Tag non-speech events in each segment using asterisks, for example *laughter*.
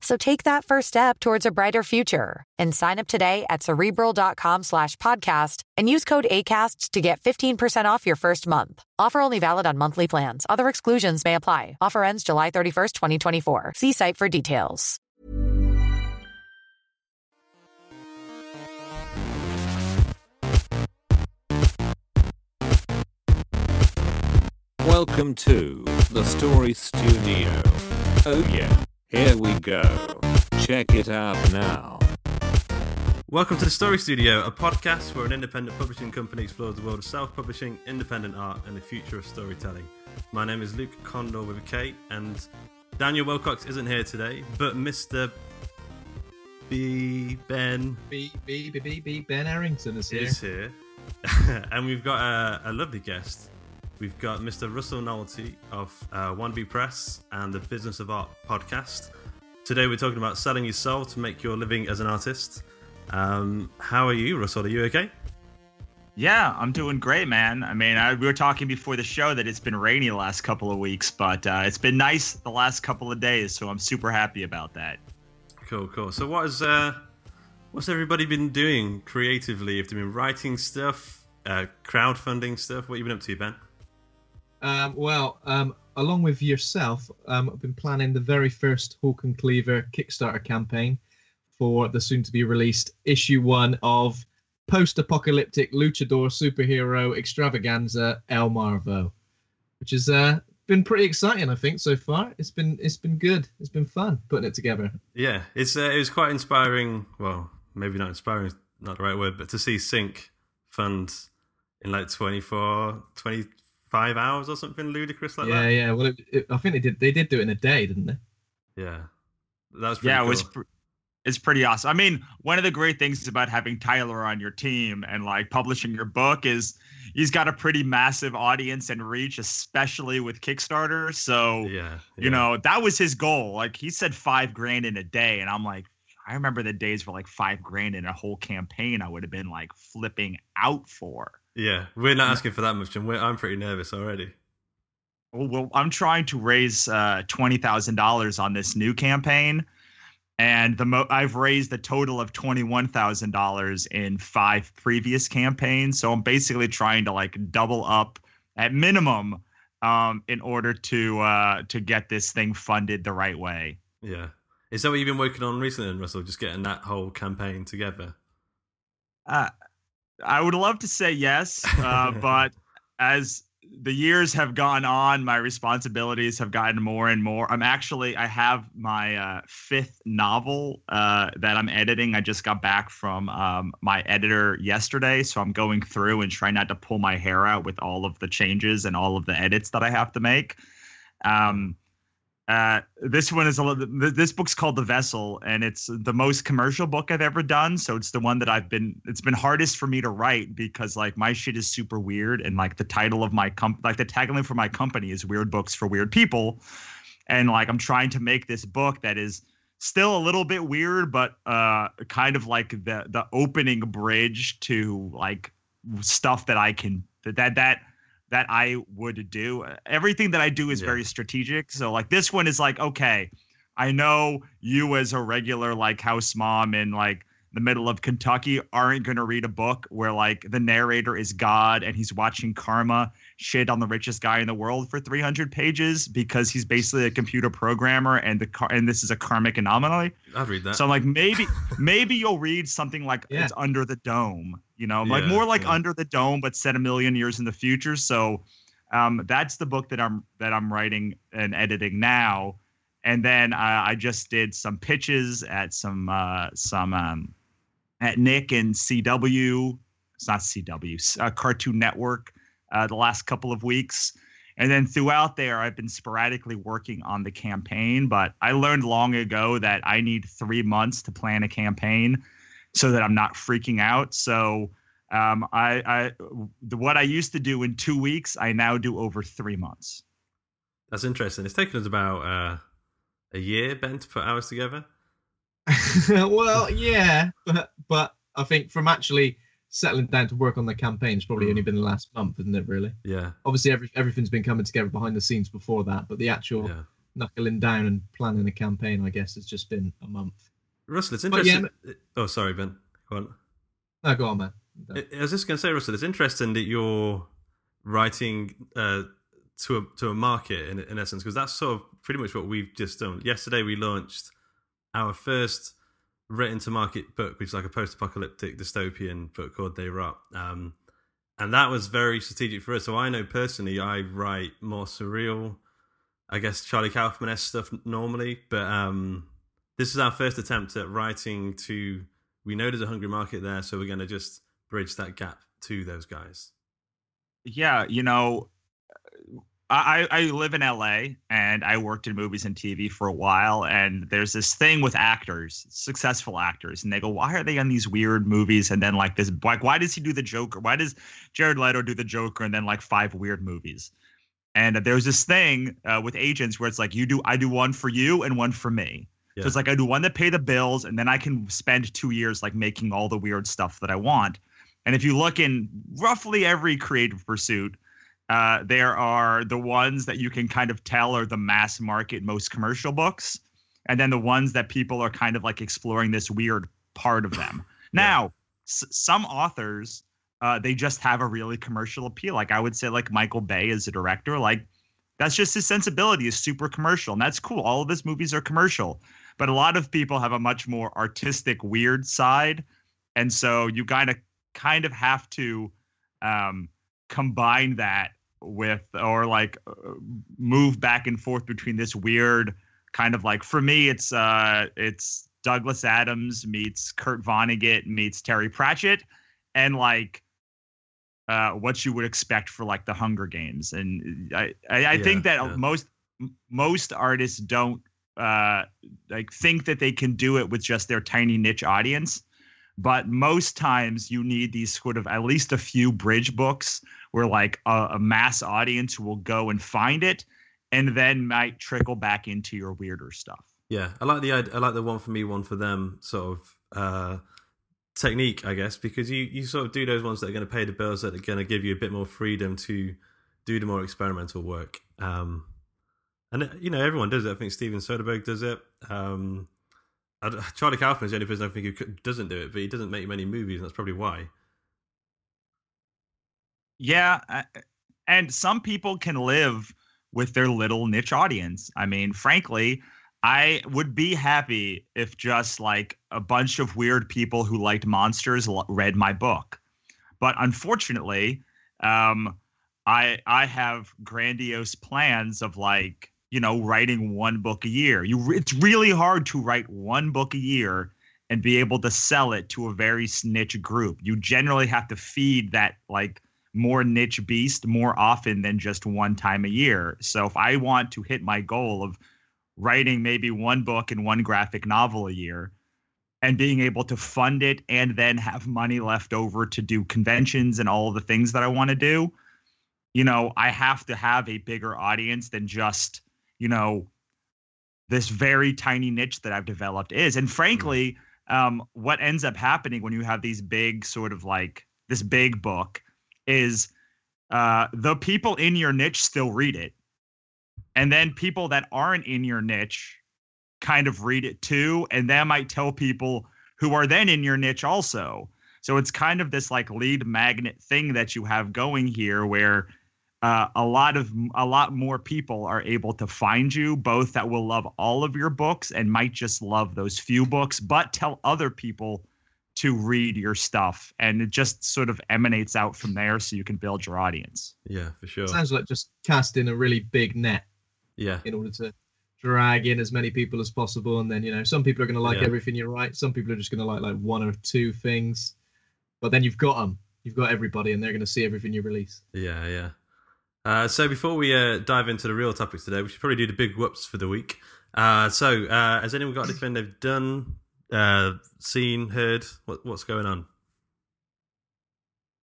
So take that first step towards a brighter future and sign up today at cerebral.com slash podcast and use code ACasts to get 15% off your first month. Offer only valid on monthly plans. Other exclusions may apply. Offer ends July 31st, 2024. See site for details. Welcome to the Story Studio. Oh yeah, here we go. Check it out now. Welcome to the Story Studio, a podcast where an independent publishing company explores the world of self publishing, independent art, and the future of storytelling. My name is Luke Kondor with a K, and Daniel Willcocks isn't here today, but Mr. B. Ben B B B B B Ben Arrington is here. is here. *laughs* and we've got a, a lovely guest. We've got Mr. Russell Nohelty of uh, Wannabe Press and the Business of Art podcast. Today we're talking about selling your soul to make your living as an artist. Um, how are you, Russell? Are you okay? Yeah, I'm doing great, man. I mean, I, we were talking before the show that it's been rainy the last couple of weeks, but uh, it's been nice the last couple of days, so I'm super happy about that. Cool, cool. So what has uh, what's everybody been doing creatively? Have they been writing stuff, uh, crowdfunding stuff? What have you been up to, Ben? Um, well, um, along with yourself, um, I've been planning the very first Hawk and Cleaver Kickstarter campaign for the soon-to-be released issue one of post-apocalyptic luchador superhero extravaganza El Marvo, which has uh, been pretty exciting. I think so far. It's been it's been good. It's been fun putting it together. Yeah, it's uh, it was quite inspiring. Well, maybe not inspiring, not the right word, but to see Sink fund in like 24, 25 hours or something ludicrous like yeah, that. yeah. Yeah. Well, it, it, I think they did they did do it in a day, didn't they? Yeah, that was pretty yeah, it was. Pr- it's pretty awesome. I mean, one of the great things about having Tyler on your team and like publishing your book is he's got a pretty massive audience and reach, especially with Kickstarter. So yeah, you know that was his goal. Like he said, five grand in a day, and I'm like, I remember the days for like five grand in a whole campaign. I would have been like flipping out for. Yeah, we're not asking for that much, and I'm pretty nervous already. Well, well I'm trying to raise uh, twenty thousand dollars on this new campaign, and the mo- I've raised a total of twenty one thousand dollars in five previous campaigns. So I'm basically trying to like double up at minimum um, in order to uh, to get this thing funded the right way. Yeah, is that what you've been working on recently, Russell? Just getting that whole campaign together. Uh, I would love to say yes, uh, *laughs* but as the years have gone on, my responsibilities have gotten more and more. I'm actually, I have my uh, fifth novel uh, that I'm editing. I just got back from um, my editor yesterday, so I'm going through and trying not to pull my hair out with all of the changes and all of the edits that I have to make. Um, uh, this one is a little. This book's called The Vessel, and it's the most commercial book I've ever done. So it's the one that I've been. It's been hardest for me to write because like my shit is super weird, and like the title of my comp, like the tagline for my company is "Weird Books for Weird People," and like I'm trying to make this book that is still a little bit weird, but uh, kind of like the the opening bridge to like stuff that I can that that that that I would do. Everything that I do is Yeah. very strategic. So like this one is like, okay, I know you as a regular like house mom and like the middle of Kentucky aren't going to read a book where like the narrator is God and he's watching karma shit on the richest guy in the world for 300 pages because he's basically a computer programmer and the car and this is a karmic anomaly. I'd read that. So I'm like maybe maybe you'll read something like Yeah. it's Under the Dome, you know, like more like yeah. Under the Dome but set a million years in the future. So um, that's the book that I'm that I'm writing and editing now. And then uh, I just did some pitches at some uh, some um, at Nick and CW. It's not CW, uh, Cartoon Network. Uh, the last couple of weeks, and then throughout there, I've been sporadically working on the campaign. But I learned long ago that I need three months to plan a campaign, so that I'm not freaking out. So um, I, I what I used to do in two weeks, I now do over three months. That's interesting. It's taken us about uh, a year, Ben, to put ours together. *laughs* well, yeah, but but I think from actually settling down to work on the campaign campaign's probably Mm. only been the last month, isn't it? Really? Yeah, Obviously, every, everything's been coming together behind the scenes before that, but the actual yeah. knuckling down and planning a campaign, I guess, has just been a month. Russell, it's But yeah, interesting. oh, sorry, Ben. Go on. No, go on, man. I I was just going to say, Russell, it's interesting that you're writing uh, to a to a market in, in essence, because that's sort of pretty much what we've just done. Yesterday, we launched our first written to market book, which is like a post apocalyptic dystopian book called They Rot. Um, and that was very strategic for us. So I know personally, I write more surreal, I guess Charlie Kaufman esque stuff normally, but um, this is our first attempt at writing to. We know there's a hungry market there, so we're going to just bridge that gap to those guys. yeah, you know, I, I live in LA and I worked in movies and TV for a while. And there's this thing with actors, successful actors, and they go, why are they on these weird movies? And then like this, like, why does he do the Joker? Why does Jared Leto do the Joker? And then like five weird movies. And there's this thing uh, with agents where it's like you do, I do one for you and one for me. Yeah. So it's like I do one that pay the bills, and then I can spend two years like making all the weird stuff that I want. And if you look in roughly every creative pursuit, uh, there are the ones that you can kind of tell are the mass market, most commercial books, and then the ones that people are kind of like exploring this weird part of them. *clears throat* Now, s- some authors, uh, they just have a really commercial appeal. Like I would say, like Michael Bay as a director, like that's just his sensibility is super commercial, and that's cool. All of his movies are commercial, but a lot of people have a much more artistic, weird side, and so you kind of kind of have to um, combine that with or like uh, move back and forth between this weird kind of like for me it's uh it's Douglas Adams meets Kurt Vonnegut meets Terry Pratchett and like uh what you would expect for like the Hunger Games and I I, I think that yeah. most most artists don't uh like think that they can do it with just their tiny niche audience but most times you need these sort of at least a few bridge books where like a, a mass audience will go and find it and then might trickle back into your weirder stuff Yeah, I like the I like the one for me, one for them sort of uh, technique, I guess, because you you sort of do those ones that are going to pay the bills, that are going to give you a bit more freedom to do the more experimental work. Um, and uh, you know, everyone does it. I think Steven Soderbergh does it. Um, I Charlie Kaufman is the only person I think who doesn't do it, but he doesn't make many movies, and that's probably why. Yeah and some people can live with their little niche audience. I mean frankly i would be happy if just like a bunch of weird people who liked monsters read my book. But unfortunately um i i have grandiose plans of like you know writing one book a year. You it's really hard to write one book a year and be able to sell it to a very niche group. You generally have to feed that like more niche beast more often than just one time a year. So if I want to hit my goal of writing maybe one book and one graphic novel a year and being able to fund it and then have money left over to do conventions and all the things that I want to do, you know, I have to have a bigger audience than just, you know, this very tiny niche that I've developed is. And frankly, um, what ends up happening when you have these big sort of like this big book is uh, the people in your niche still read it. And then people that aren't in your niche kind of read it too. And that might tell people who are then in your niche also. So it's kind of this like lead magnet thing that you have going here where uh, a lot of a lot more people are able to find you both that will love all of your books and might just love those few books but tell other people to read your stuff and it just sort of emanates out from there so you can build your audience Yeah, for sure. Sounds like just casting a really big net Yeah, in order to drag in as many people as possible. And then, you know, some people are going to like Yeah. everything you write. Some people are just going to like like one or two things. But then you've got them. You've got everybody, and they're going to see everything you release. yeah, yeah. Uh, so before we uh, dive into the real topics today, we should probably do the big whoops for the week. Uh, so, uh, has anyone got anything they've done, uh, seen, heard? What, what's going on?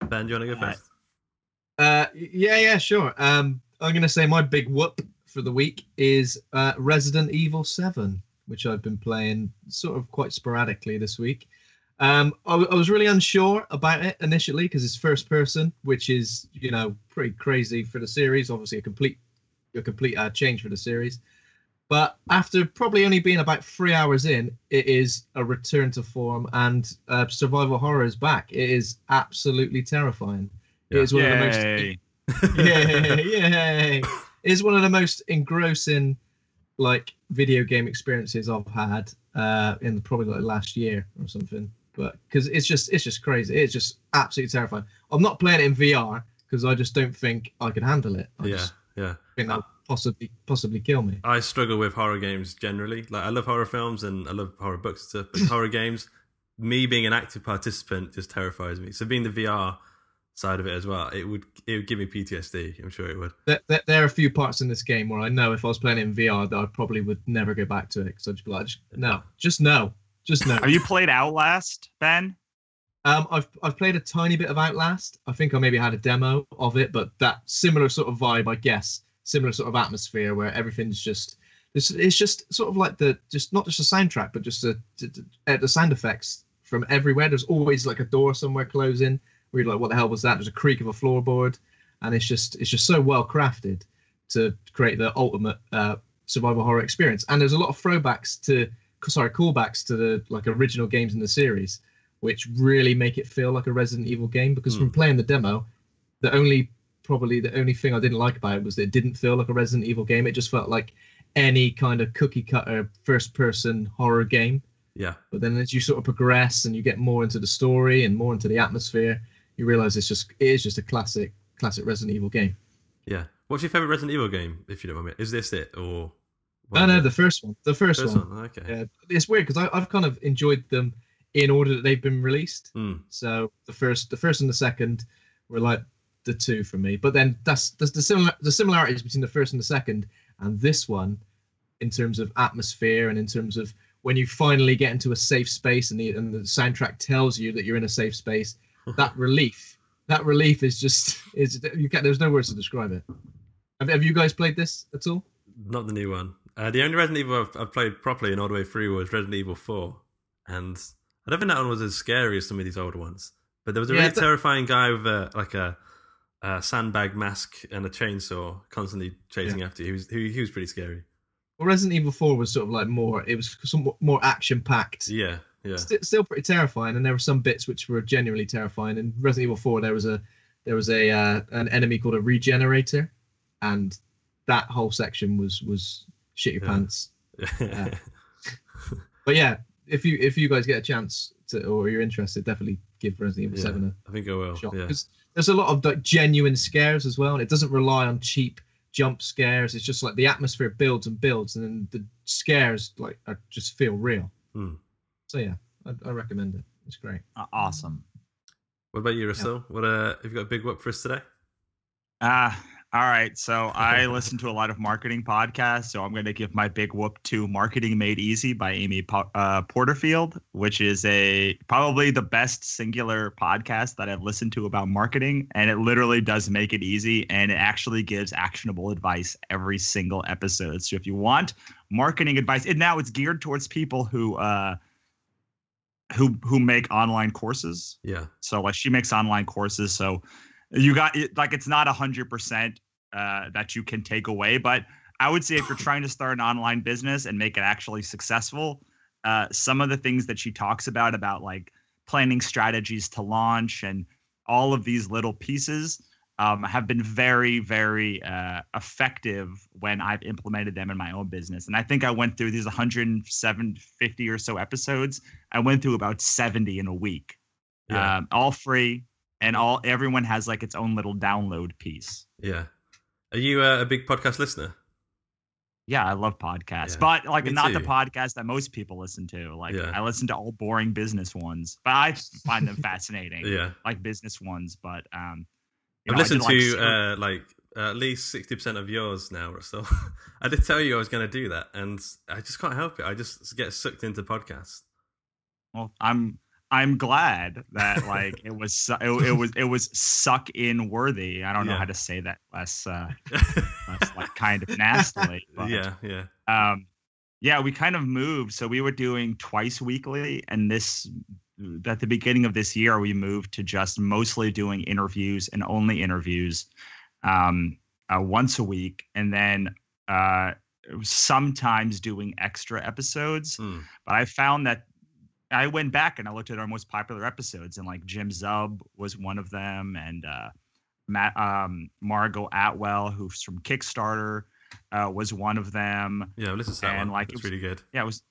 Ben, do you want to go first? Uh, yeah, yeah, sure. Um, I'm going to say my big whoop for the week is uh, Resident Evil 7, which I've been playing sort of quite sporadically this week. Um, I was really unsure about it initially because it's first person, which is you know pretty crazy for the series. Obviously, a complete a complete uh, change for the series. But after probably only being about three hours in, it is a return to form, and uh, survival horror is back. It is absolutely terrifying. It is one of the most Yay. yay, *laughs* yay. It's one of the most engrossing like video game experiences I've had uh in probably like last year or something. But because it's just it's just crazy. It's just absolutely terrifying. I'm not playing it in VR because I just don't think I could handle it. I yeah, just yeah. think that would possibly possibly kill me. I struggle with horror games generally. Like I love horror films and I love horror books and stuff, but *laughs* horror games, me being an active participant just terrifies me. So being the VR side of it as well, it would it would give me PTSD. I'm sure it would. There, there, there are a few parts in this game where I know if I was playing it in VR that I probably would never go back to it because I'd just be like, no, just no, just no. have you played outlast ben Um, I've I've played a tiny bit of Outlast. I think I maybe had a demo of it, but that similar sort of vibe, I guess, similar sort of atmosphere where everything's just it's, it's just sort of like the just not just a soundtrack, but just the the, the sound effects from everywhere. There's always like a door somewhere closing. Where you're like, what the hell was that? There's a creak of a floorboard, and it's just it's just so well crafted to create the ultimate uh, survival horror experience. And there's a lot of throwbacks to sorry callbacks to the like original games in the series which really make it feel like a Resident Evil game. Because from playing the demo, the only probably the only thing I didn't like about it was that it didn't feel like a Resident Evil game. It just felt like any kind of cookie cutter first person horror game. Yeah, But then as you sort of progress and you get more into the story and more into the atmosphere, you realize it's just it is just a classic classic Resident Evil game. yeah. What's your favorite Resident Evil game? If you don't mind me, is this it or? No, no, the first one. The first, first one. one. Okay. Yeah, it's weird because I've kind of enjoyed them in order that they've been released. Hmm. So the first, the first and the second were like the two for me. But then that's that's the similar the similarities between the first and the second and this one, in terms of atmosphere and in terms of when you finally get into a safe space and the and the soundtrack tells you that you're in a safe space, *laughs* that relief, that relief is just is you get there's no words to describe it. Have, have you guys played this at all? Not the new one. Uh, the only Resident Evil I've, I've played properly and all the way through was Resident Evil Four, and I don't think that one was as scary as some of these older ones. But there was a Yeah, really that- terrifying guy with a like a, a sandbag mask and a chainsaw constantly chasing after you. He was he, he was pretty scary. Well, Resident Evil 4 was sort of like more, it was somewhat more action packed. Yeah, yeah, St- still pretty terrifying, and there were some bits which were genuinely terrifying. In Resident Evil 4, there was a there was a uh, an enemy called a regenerator, and that whole section was was shit your Yeah. pants. *laughs* yeah. But yeah, if you if you guys get a chance to or you're interested, definitely give Resident Evil Yeah, 7 I think I will. shot Yeah, there's a lot of like genuine scares as well, and it doesn't rely on cheap jump scares. It's just like the atmosphere builds and builds, and then the scares like are, just feel real. Hmm. So yeah, I, I recommend it. It's great. Uh, awesome What about you, Russell? What uh, have you got a big whoop for us today? Ah, all right. So I listen to a lot of marketing podcasts. So I'm going to give my big whoop to "Marketing Made Easy" by Amy Po- uh, Porterfield, which is a probably the best singular podcast that I've listened to about marketing, and it literally does make it easy, and it actually gives actionable advice every single episode. So if you want marketing advice, and now it's geared towards people who uh, who who make online courses. Yeah, So like she makes online courses. So you got it like it's not a hundred percent uh that you can take away, but I would say if you're trying to start an online business and make it actually successful, uh, some of the things that she talks about about like planning strategies to launch and all of these little pieces um, have been very, very uh, effective when I've implemented them in my own business. And I think I went through these 150 or so episodes. I went through about 70 in a week, Yeah. um, all free, and all everyone has like its own little download piece. Yeah. Are you uh, a big podcast listener? Yeah, I love podcasts, Yeah, but like not the too. podcast that most people listen to. Like Yeah. I listen to all boring business ones, but I find them *laughs* fascinating. Yeah. like business ones. But um, I've know, I did, listened like, to uh, like at least sixty percent of yours now, Russell. *laughs* I did tell you I was going to do that, and I just can't help it. I just get sucked into podcasts. Well, I'm I'm glad that like it was it, it was it was suck in worthy. I don't know how to say that less uh *laughs* less like kind of nastily. But, yeah, yeah, Um yeah, we kind of moved. So we were doing twice weekly and this at the beginning of this year we moved to just mostly doing interviews and only interviews um uh, once a week and then uh sometimes doing extra episodes Hmm. but I found that I went back and I looked at our most popular episodes, and like Jim Zub was one of them, and uh, Matt, um, Margot Atwell, who's from Kickstarter, uh, was one of them. yeah. Listen to that And, one. like, it was- really good. Yeah, it was.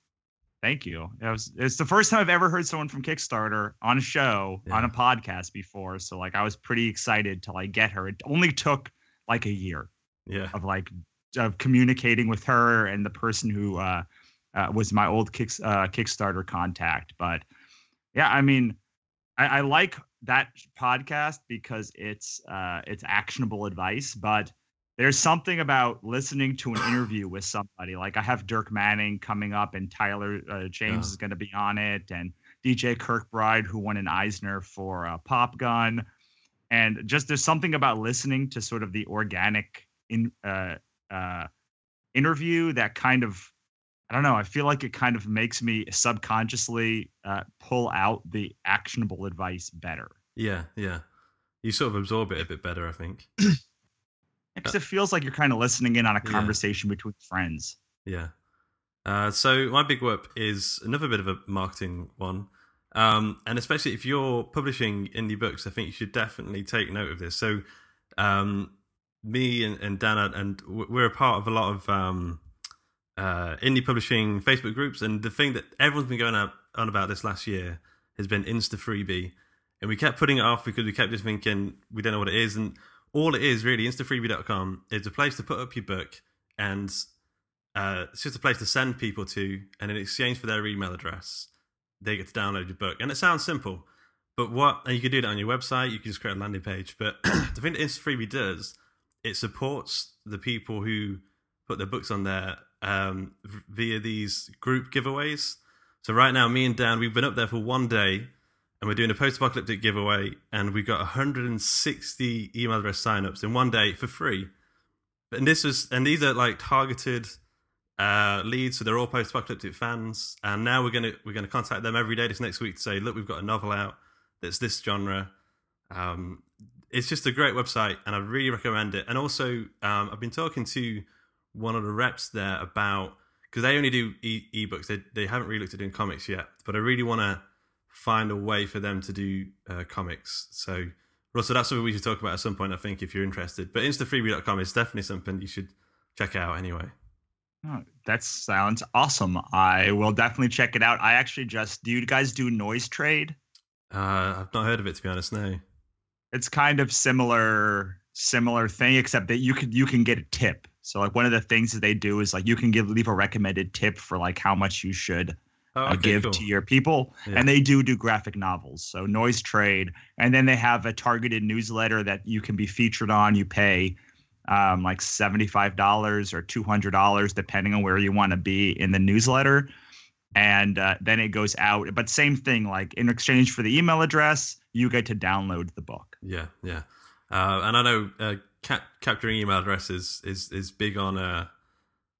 Thank you. It was. It's the first time I've ever heard someone from Kickstarter on a show on a podcast before. So like, I was pretty excited to like get her. It only took like a year Yeah, of like of communicating with her and the person who uh, uh, was my old kick, uh, Kickstarter contact. But yeah, I mean, I, I like that podcast because it's uh, it's actionable advice. But there's something about listening to an interview with somebody. Like I have Dirk Manning coming up, and Tyler uh, James Yeah. is going to be on it, and DJ Kirkbride, who won an Eisner for uh, Popgun. And just there's something about listening to sort of the organic in uh, uh, interview that kind of I don't know. I feel like it kind of makes me subconsciously uh, pull out the actionable advice better yeah, yeah. You sort of absorb it a bit better, I think. *clears throat* because it feels like you're kind of listening in on a Yeah. conversation between friends. Yeah. Uh, so my big whoop is another bit of a marketing one, um, and especially if you're publishing indie books, I think you should definitely take note of this. So, um, me and, and Dana, and we're a part of a lot of um, uh, indie publishing Facebook groups, and the thing that everyone's been going on about this last year has been Instafreebie, and we kept putting it off because we kept just thinking we don't know what it is, and all it is really instafreebie.com is a place to put up your book and uh, it's just a place to send people to, and in exchange for their email address, they get to download your book. And it sounds simple, but what? And you can do that on your website. You can just create a landing page. But *clears throat* the thing that Instafreebie does, it supports the people who put their books on there um, via these group giveaways. So right now, me and Dan, we've been up there for one day, and we're doing a post-apocalyptic giveaway, and we've got 160 email address signups in one day for free. And this was, and these are like targeted uh, leads, so they're all post-apocalyptic fans. And now we're gonna we're gonna contact them every day this next week to say, look, we've got a novel out that's this genre. Um, it's just a great website, and I really recommend it. And also, um, I've been talking to one of the reps there about because they only do e- ebooks. They they haven't really looked at doing comics yet, but I really want to find a way for them to do uh, comics. So, Russell, that's something we should talk about at some point. I think if you're interested, but instafreebie.com is definitely something you should check out anyway. Oh, that sounds awesome. I will definitely check it out. I actually just do you guys do NoiseTrade? Uh, I've not heard of it to be honest. No. It's kind of similar similar thing, except that you can you can get a tip. So like one of the things that they do is like you can give leave a recommended tip for like how much you should Oh, uh, give cool. to your people Yeah. and they do do graphic novels so NoiseTrade and then they have a targeted newsletter that you can be featured on you pay um, like $75 or $200 depending on where you want to be in the newsletter and uh, then it goes out but same thing like in exchange for the email address you get to download the book Yeah, yeah. Uh, and I know uh, cap- capturing email addresses is is big on uh,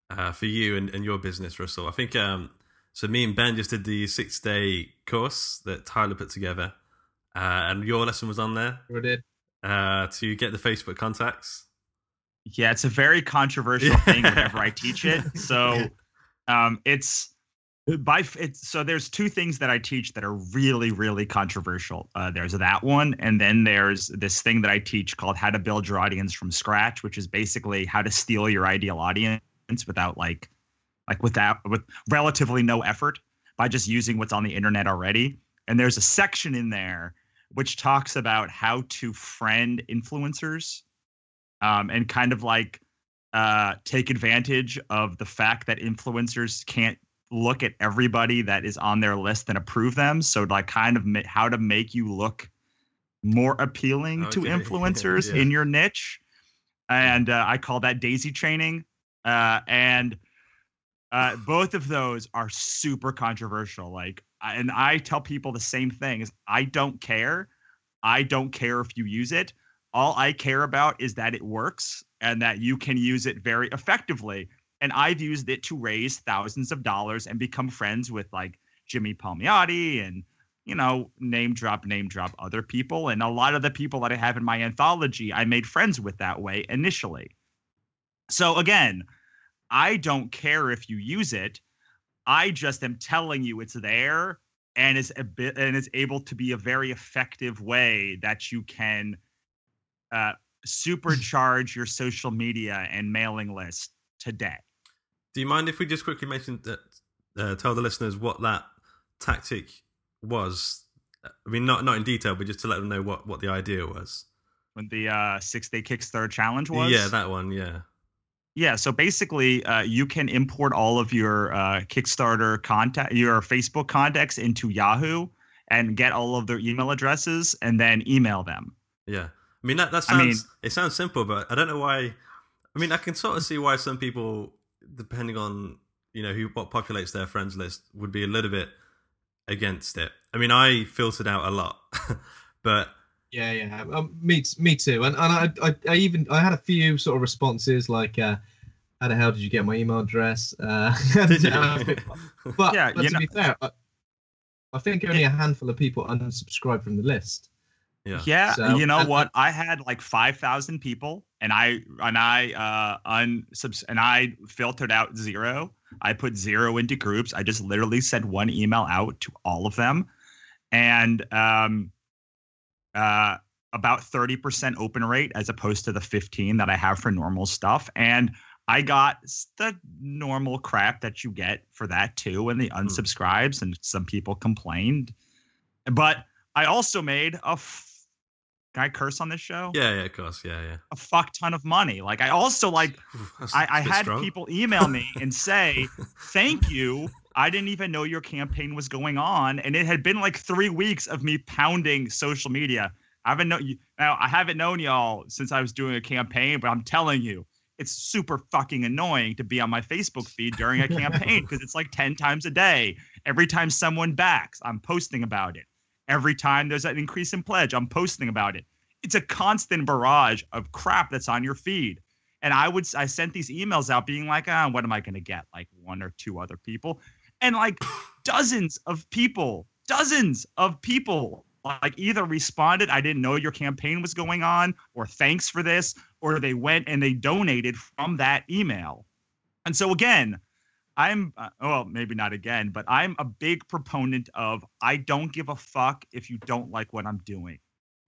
uh, for you and, and your business, Russell. I think um, so. Me and Ben just did the six day course that Tyler put together, uh, and your lesson was on there Sure did. uh, to get the Facebook contacts. Yeah, it's a very controversial *laughs* thing whenever I teach it. So *laughs* um, it's by so there's two things that I teach that are really really controversial. Uh, there's that one, and then there's this thing that I teach called how to build your audience from scratch, which is basically how to steal your ideal audience without like like without with relatively no effort by just using what's on the internet already. And there's a section in there which talks about how to friend influencers um, and kind of like uh, take advantage of the fact that influencers can't look at everybody that is on their list and approve them. So like kind of ma- how to make you look more appealing to *laughs* influencers Yeah. in your niche. And uh, I call that daisy chaining. Uh, and uh, *sighs* both of those are super controversial. Like, and I tell people the same thing: is I don't care. I don't care if you use it. All I care about is that it works and that you can use it very effectively. And I've used it to raise thousands of dollars and become friends with like Jimmy Palmiotti and you know name drop name drop other people and a lot of the people that I have in my anthology I made friends with that way initially. So again, I don't care if you use it. I just am telling you it's there and is a bit and is able to be a very effective way that you can uh, supercharge your social media and mailing list today. Do you mind if we just quickly mention that, uh, tell the listeners what that tactic was? I mean, not not in detail, but just to let them know what what the idea was. When the uh, six day Kickstarter challenge was, Yeah, that one. Yeah. Yeah, so basically, uh, you can import all of your uh, Kickstarter contact, your Facebook contacts into Yahoo, and get all of their email addresses, and then email them. Yeah. I mean that that I sounds mean- it sounds simple, but I don't know why. I mean, I can sort of see why some people, depending on you know who what populates their friends list, would be a little bit against it. I mean, I filtered out a lot, *laughs* but Yeah, yeah. Um, me, me too. And and I, I, I even I had a few sort of responses like, uh, "How the hell did you get my email address?" *laughs* Uh, Did you? *laughs* but, Yeah, but to know- be fair, I, I think only a handful of people unsubscribed from the list. yeah, Yeah, So- you know and- what? I had like five thousand people, and I and I uh unsubs and I filtered out zero. I put zero into groups. I just literally sent one email out to all of them, and um, uh, about thirty percent open rate as opposed to the fifteen that I have for normal stuff, and. I got the normal crap that you get for that too, and the unsubscribes, and some people complained. But I also made a. F- Can I curse on this show? yeah, yeah, of course, yeah, yeah. A fuck ton of money. Like I also like *laughs* That's I, I had strong. people email me and *laughs* say, "Thank you. I didn't even know your campaign was going on, and it had been like three weeks of me pounding social media. I haven't known you now. I haven't known y'all since I was doing a campaign, but I'm telling you, it's super fucking annoying to be on my Facebook feed during a *laughs* campaign because it's like ten times a day. Every time someone backs, I'm posting about it. Every time there's an increase in pledge, I'm posting about it. It's a constant barrage of crap that's on your feed." and I would I sent these emails out being like, ah, what am I gonna get? Like one or two other people, and like dozens of people, dozens of people like either responded, I didn't know your campaign was going on, or thanks for this, or they went and they donated from that email. And so again, I'm uh, well, maybe not again, but I'm a big proponent of I don't give a fuck if you don't like what I'm doing.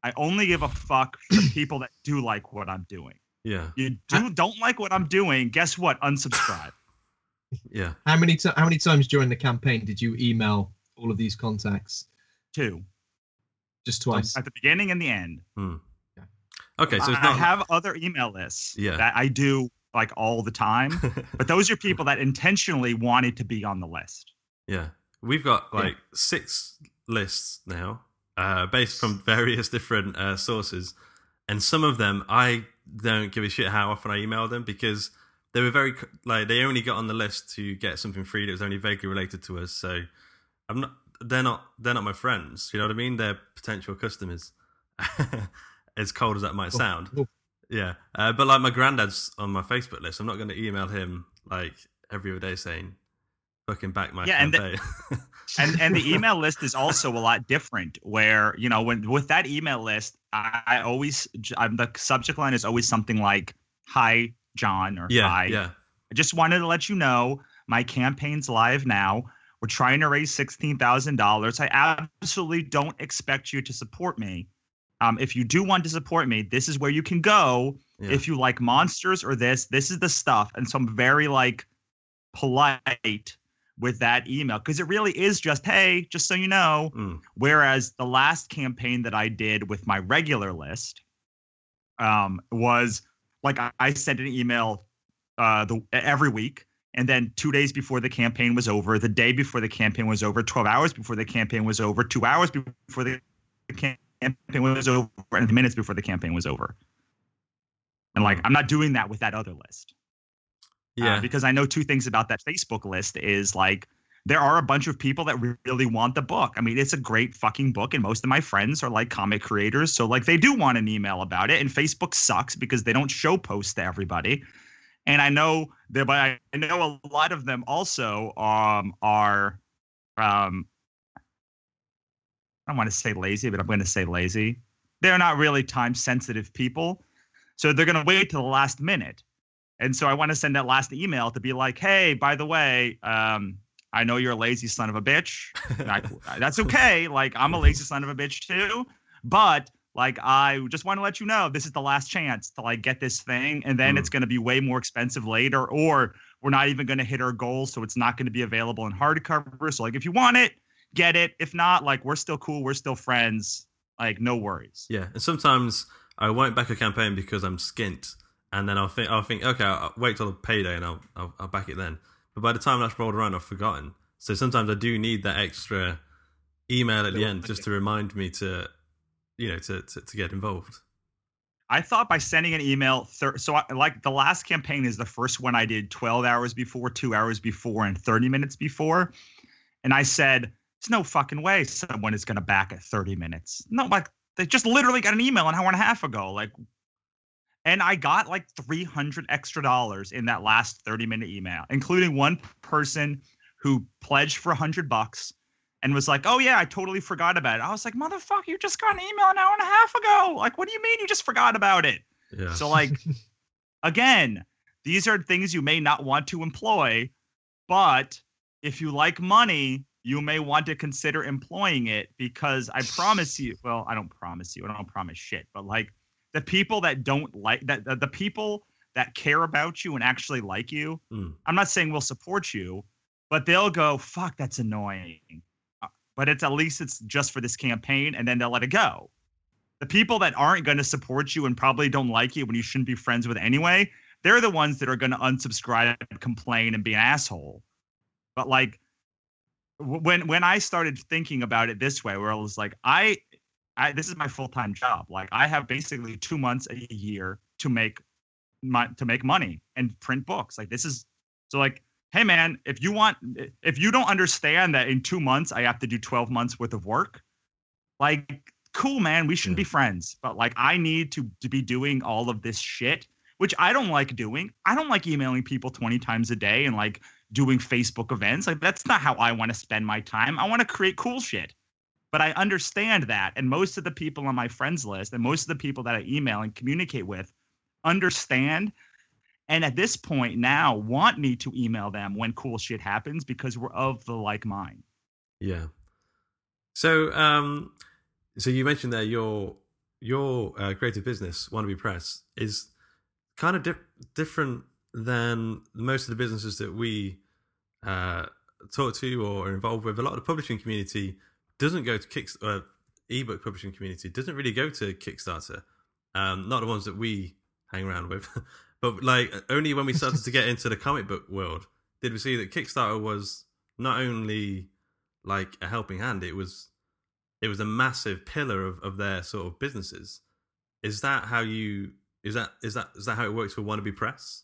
I only give a fuck for *clears throat* people that do like what I'm doing. Yeah, You do don't like what I'm doing. Guess what? Unsubscribe. *laughs* yeah. How many ti how many times during the campaign did you email all of these contacts? Two Just twice. at the beginning and the end. Okay, so it's I, not. I have other email lists Yeah. that I do like all the time, *laughs* but those are people that intentionally wanted to be on the list. Yeah, we've got Yeah. like six lists now, uh, based from various different uh, sources, and some of them I don't give a shit how often I email them because they were very like they only got on the list to get something free that was only vaguely related to us. So I'm not. They're not. They're not my friends. You know what I mean? They're potential customers. *laughs* as cold as that might sound. oh. Yeah, uh, but like my granddad's on my Facebook list. I'm not going to email him like every other day saying, "Fucking back my Yeah, and the- campaign." *laughs* and and the email list is also a lot different where you know when with that email list i, I always I'm, the subject line is always something like hi john or yeah, hi yeah, i just wanted to let you know my campaign's live now we're We're trying to raise $16,000. I absolutely don't expect you to support me. Um, if you do want to support me, this is where you can go. Yeah. If you like monsters or this, this is the stuff. And so I'm very like polite with that email because it really is just, hey, just so you know. Mm. Whereas the last campaign that I did with my regular list um, was like I, I sent an email uh, the every week, and then two days before the campaign was over, the day before the campaign was over, twelve hours before the campaign was over, two hours before the campaign was over, and minutes before the campaign was over. And like I'm not doing that with that other list. Uh, Yeah. because I know two things about that Facebook list is like there are a bunch of people that really want the book. I mean, it's a great fucking book, and most of my friends are like comic creators, so like they do want an email about it. And Facebook sucks because they don't show posts to everybody. And I know that, but I I know a lot of them also um are um I don't want to say lazy, but I'm going to say lazy. They're not really time sensitive people. So they're going to wait to the last minute. And so I want to send that last email to be like, hey, by the way, um, I know you're a lazy son of a bitch. I- *laughs* that's okay. Like, I'm a lazy son of a bitch too. But like, I just want to let you know this is the last chance to like get this thing. And then Mm. it's going to be way more expensive later, or we're not even going to hit our goal. So it's not going to be available in hardcover. So, like, if you want it, get it. If not, like, we're still cool. We're still friends. Like, no worries. Yeah, and sometimes I won't back a campaign because I'm skint, and then I'll think I'll think okay, I'll wait till the payday and I'll, I'll I'll back it then. But by the time that's rolled around, I've forgotten. So sometimes I do need that extra email at the end just to remind me to, you know, to to, to get involved. I thought by sending an email, thir- so I, like the last campaign is the first one I did 12 hours before, two hours before, and 30 minutes before. And I said, there's no fucking way someone is going to back at 30 minutes. No, like they just literally got an email an hour and a half ago. Like, and I got like 300 extra dollars in that last 30 minute email, including one person who pledged for 100 bucks and was like, "Oh yeah, I totally forgot about it." I was like, "Motherfucker, you just got an email an hour and a half ago. Like, what do you mean you just forgot about it?" Yeah. So *laughs* like again, these are things you may not want to employ, but if you like money, you may want to consider employing it because I promise you, *laughs* well, I don't promise you, I don't promise shit, but like the people that don't like that the, the people that care about you and actually like you, Mm. I'm not saying will support you, but they'll go, fuck, that's annoying. Uh, But it's at least it's just for this campaign, and then they'll let it go the people that aren't going to support you and probably don't like you when you shouldn't be friends with anyway, they're the ones that are going to unsubscribe complain and be an asshole. But like when when I started thinking about it this way, where I was like, I, I this is my full time job. Like I have basically two months a year to make my to make money and print books. Like this is so like. Hey man, if you want, if you don't understand that in two months I have to do 12 months worth of work, like cool man we shouldn't Yeah. be mm. friends but like i need to to be doing all of this shit which i don't like doing i don't like emailing people 20 times a day and like doing facebook events. Like that's not how i want to spend my time. I want to create cool shit. But i understand that and most of the people on my friends list and most of the people that i email and communicate with understand and at this point now want me to email them when cool shit happens because we're of the like mind. Yeah. So, um, so you mentioned there your your uh, creative business, Wannabe Press, is kind of dif- different than most of the businesses that we uh, talk to or are involved with. A lot of the publishing community doesn't go to Kick uh, ebook publishing community doesn't really go to Kickstarter. Um, not the ones that we hang around with, *laughs* but like only when we started to get into the comic book world did we see that Kickstarter was not only like a helping hand it was it was a massive pillar of, of their sort of businesses is that how you is that is that is that how it works for wannabe press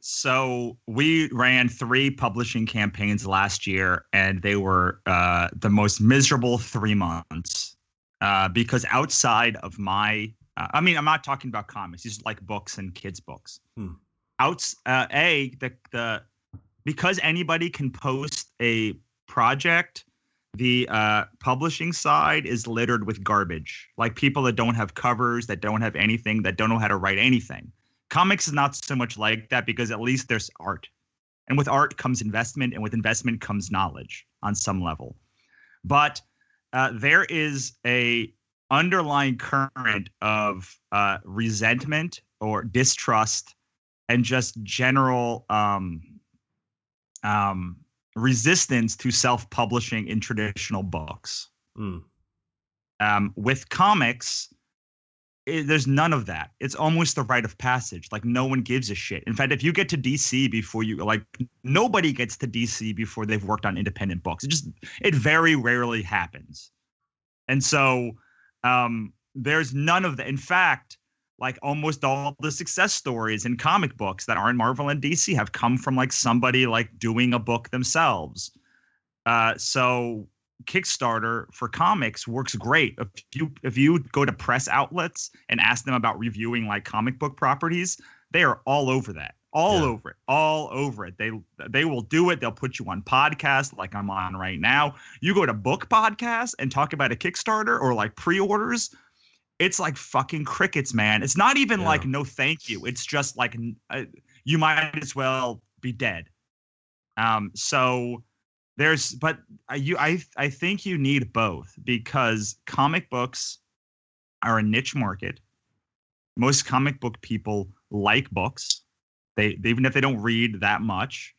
So we ran three publishing campaigns last year, and they were uh, the most miserable three months uh, because outside of my, uh, I mean, I'm not talking about comics; these are like books and kids' books. Hmm. Outs, uh, a the the because anybody can post a project. The uh, publishing side is littered with garbage, like people that don't have covers, that don't have anything, that don't know how to write anything. Comics is not so much like that because at least there's art. And with art comes investment, and with investment comes knowledge on some level. But uh, there is a underlying current of uh, resentment or distrust and just general um, um, resistance to self-publishing in traditional books. Mm. Um, with comics, it, there's none of that. It's almost the rite of passage. Like no one gives a shit. In fact, if you get to DC before you like, nobody gets to DC before they've worked on independent books. It just it very rarely happens. And so um, there's none of that. In fact, like almost all the success stories in comic books that aren't Marvel and DC have come from like somebody like doing a book themselves. Uh, so Kickstarter for comics works great. If you if you go to press outlets and ask them about reviewing like comic book properties, they are all over that. All Yeah. over it. All over it. They they will do it. They'll put you on podcasts like I'm on right now. You go to book podcasts and talk about a Kickstarter or like pre-orders, it's like fucking crickets, man. It's not even Yeah. like no thank you. It's just like uh, you might as well be dead. Um so there's but I- you I I think you need both because comic books are a niche market. Most comic book people like books. They, they even if they don't read that much.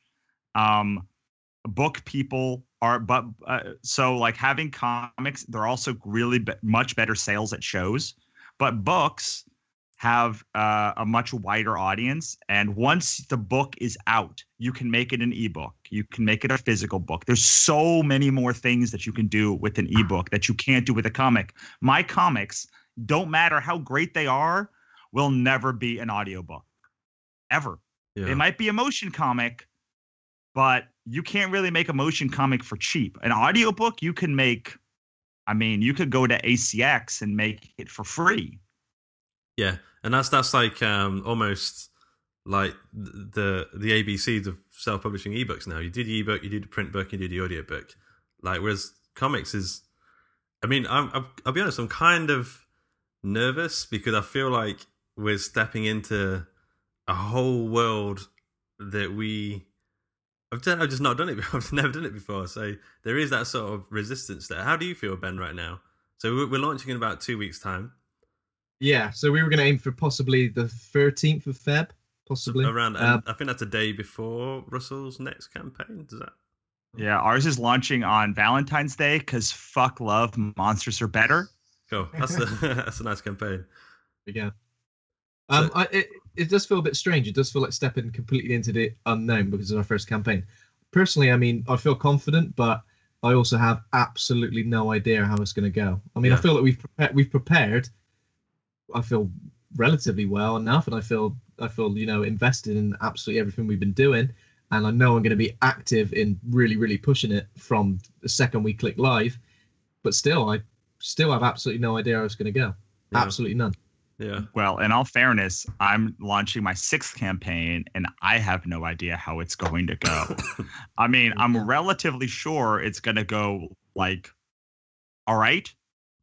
Um book people are but uh, so like having comics they're also really be- much better sales at shows but books have uh, a much wider audience. And once the book is out you can make it an ebook. You can make it a physical book. There's so many more things that you can do with an ebook that you can't do with a comic. My comics don't matter how great they are will never be an audiobook. Ever. Yeah. it might be a motion comic, but you can't really make a motion comic for cheap. An audiobook you can make I mean, you could go to ACX and make it for free. Yeah, and that's that's like um almost like th- the the ABCs of self-publishing ebooks now. You did the ebook, you did the print book, you did the audiobook. Like whereas comics is, I mean, I'm, I'm I'll be honest, I'm kind of nervous because I feel like we're stepping into a whole world that we. I've, done, I've just not done it. *laughs* before. I've never done it before, so there is that sort of resistance there. How do you feel, Ben, right now? So we're launching in about two weeks' time. Yeah, so we were going to aim for possibly the 13th of Feb, possibly. around Uh, I think that's a day before Russell's next campaign. Does that? Yeah, ours is launching on Valentine's Day because fuck love, monsters are better. Cool. That's a *laughs* that's a nice campaign. Yeah. Um, So- I, it, it does feel a bit strange. It does feel like stepping completely into the unknown because it's our first campaign. Personally, I mean, I feel confident, but I also have absolutely no idea how it's going to go. I mean, I Yeah. feel that we've prepared. We've prepared. I feel relatively well enough, and I feel I feel you know invested in absolutely everything we've been doing, and I know I'm going to be active in really really pushing it from the second we click live. But still, I still have absolutely no idea how it's going to go. Yeah. Absolutely none. Yeah. Well, in all fairness, I'm launching my sixth campaign and I have no idea how it's going to go. *laughs* I mean, I'm relatively sure it's going to go like, all right,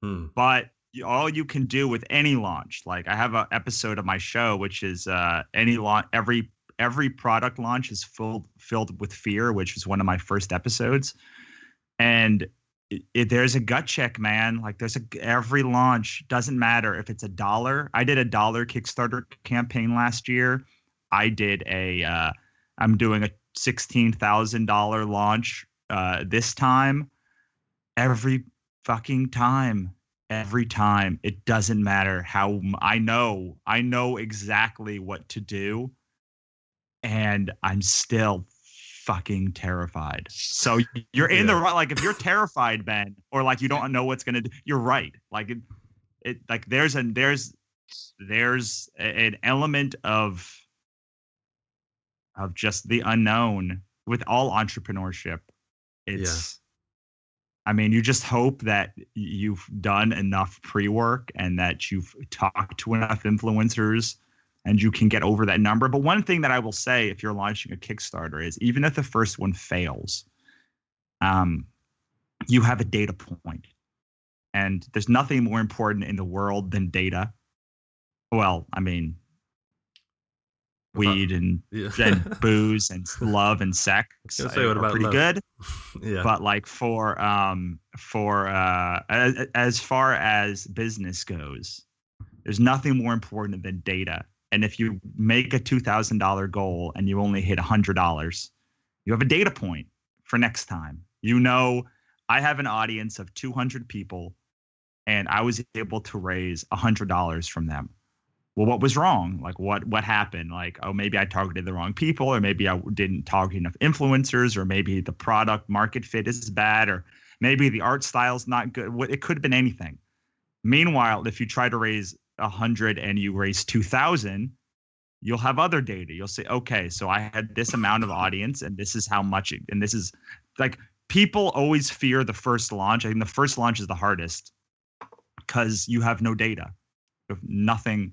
Hmm. but y- all you can do with any launch, like I have an episode of my show, which is uh, any launch, every every product launch is filled filled with fear, which is one of my first episodes, and it, it- there's a gut check, man. Like there's a every launch doesn't matter if it's a dollar. I did a dollar Kickstarter campaign last year. I did a uh, I'm doing a sixteen thousand dollar launch uh, this time. Every fucking time, every time, it doesn't matter how I know. I know exactly what to do, and I'm still fucking terrified. So you're in the right. Like if you're terrified, Ben, or like you don't know what's gonna do, you're right. Like it, it like there's an there's there's an element of of just the unknown with all entrepreneurship. It's I mean, you just hope that you've done enough pre-work and that you've talked to enough influencers and you can get over that number. But one thing that I will say if you're launching a Kickstarter is even if the first one fails, um, you have a data point. And there's nothing more important in the world than data. Well, I mean, weed and, Yeah. and *laughs* booze and love and sex gonna say, what are pretty love? good. *laughs* yeah. But like for um for uh as, as far as business goes, there's nothing more important than data. And if you make a two thousand dollar goal and you only hit a hundred dollars, you have a data point for next time. You know, I have an audience of two hundred people, and I was able to raise a hundred dollars from them. Well, what was wrong? Like what what happened? Like oh maybe I targeted the wrong people, or maybe I didn't target enough influencers, or maybe the product market fit is bad, or maybe the art style's not good. It could have been anything. Meanwhile, if you try to raise a hundred and you raise two thousand, you'll have other data. You'll say, okay, so I had this amount of audience, and this is how much, it, and this is like people always fear the first launch. I think the first launch is the hardest because you have no data, nothing,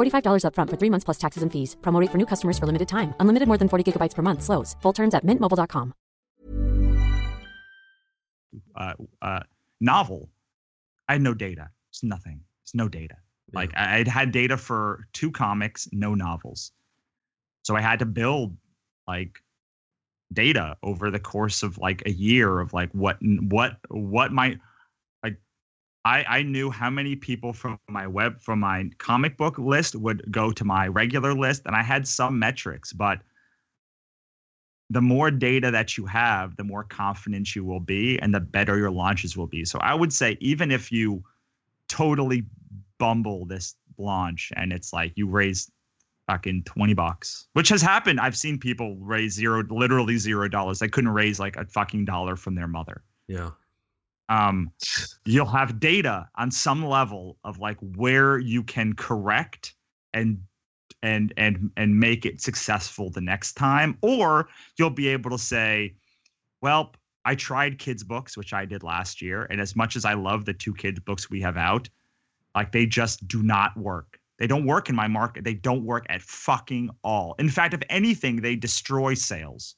$45 upfront for three months plus taxes and fees. Promo rate for new customers for limited time. Unlimited more than 40 gigabytes per month. Slows. Full terms at mintmobile.com. uh, uh, novel, I had no data. It's nothing. It's no data. Like I I'd had data for two comics, no novels. So I had to build like data over the course of like a year of like what what what might like I I knew how many people from my web from my comic book list would go to my regular list and I had some metrics, but the more data that you have, the more confident you will be and the better your launches will be. So I would say even if you totally bumble this launch and it's like you raise fucking 20 bucks, which has happened. I've seen people raise zero, literally zero dollars. They couldn't raise like a fucking dollar from their mother. yeah. Um, you'll have data on some level of like where you can correct and and and and make it successful the next time or you'll be able to say well i tried kids books which i did last year and as much as i love the two kids books we have out like they just do not work. They don't work in my market. They don't work at fucking all. In fact if anything they destroy sales.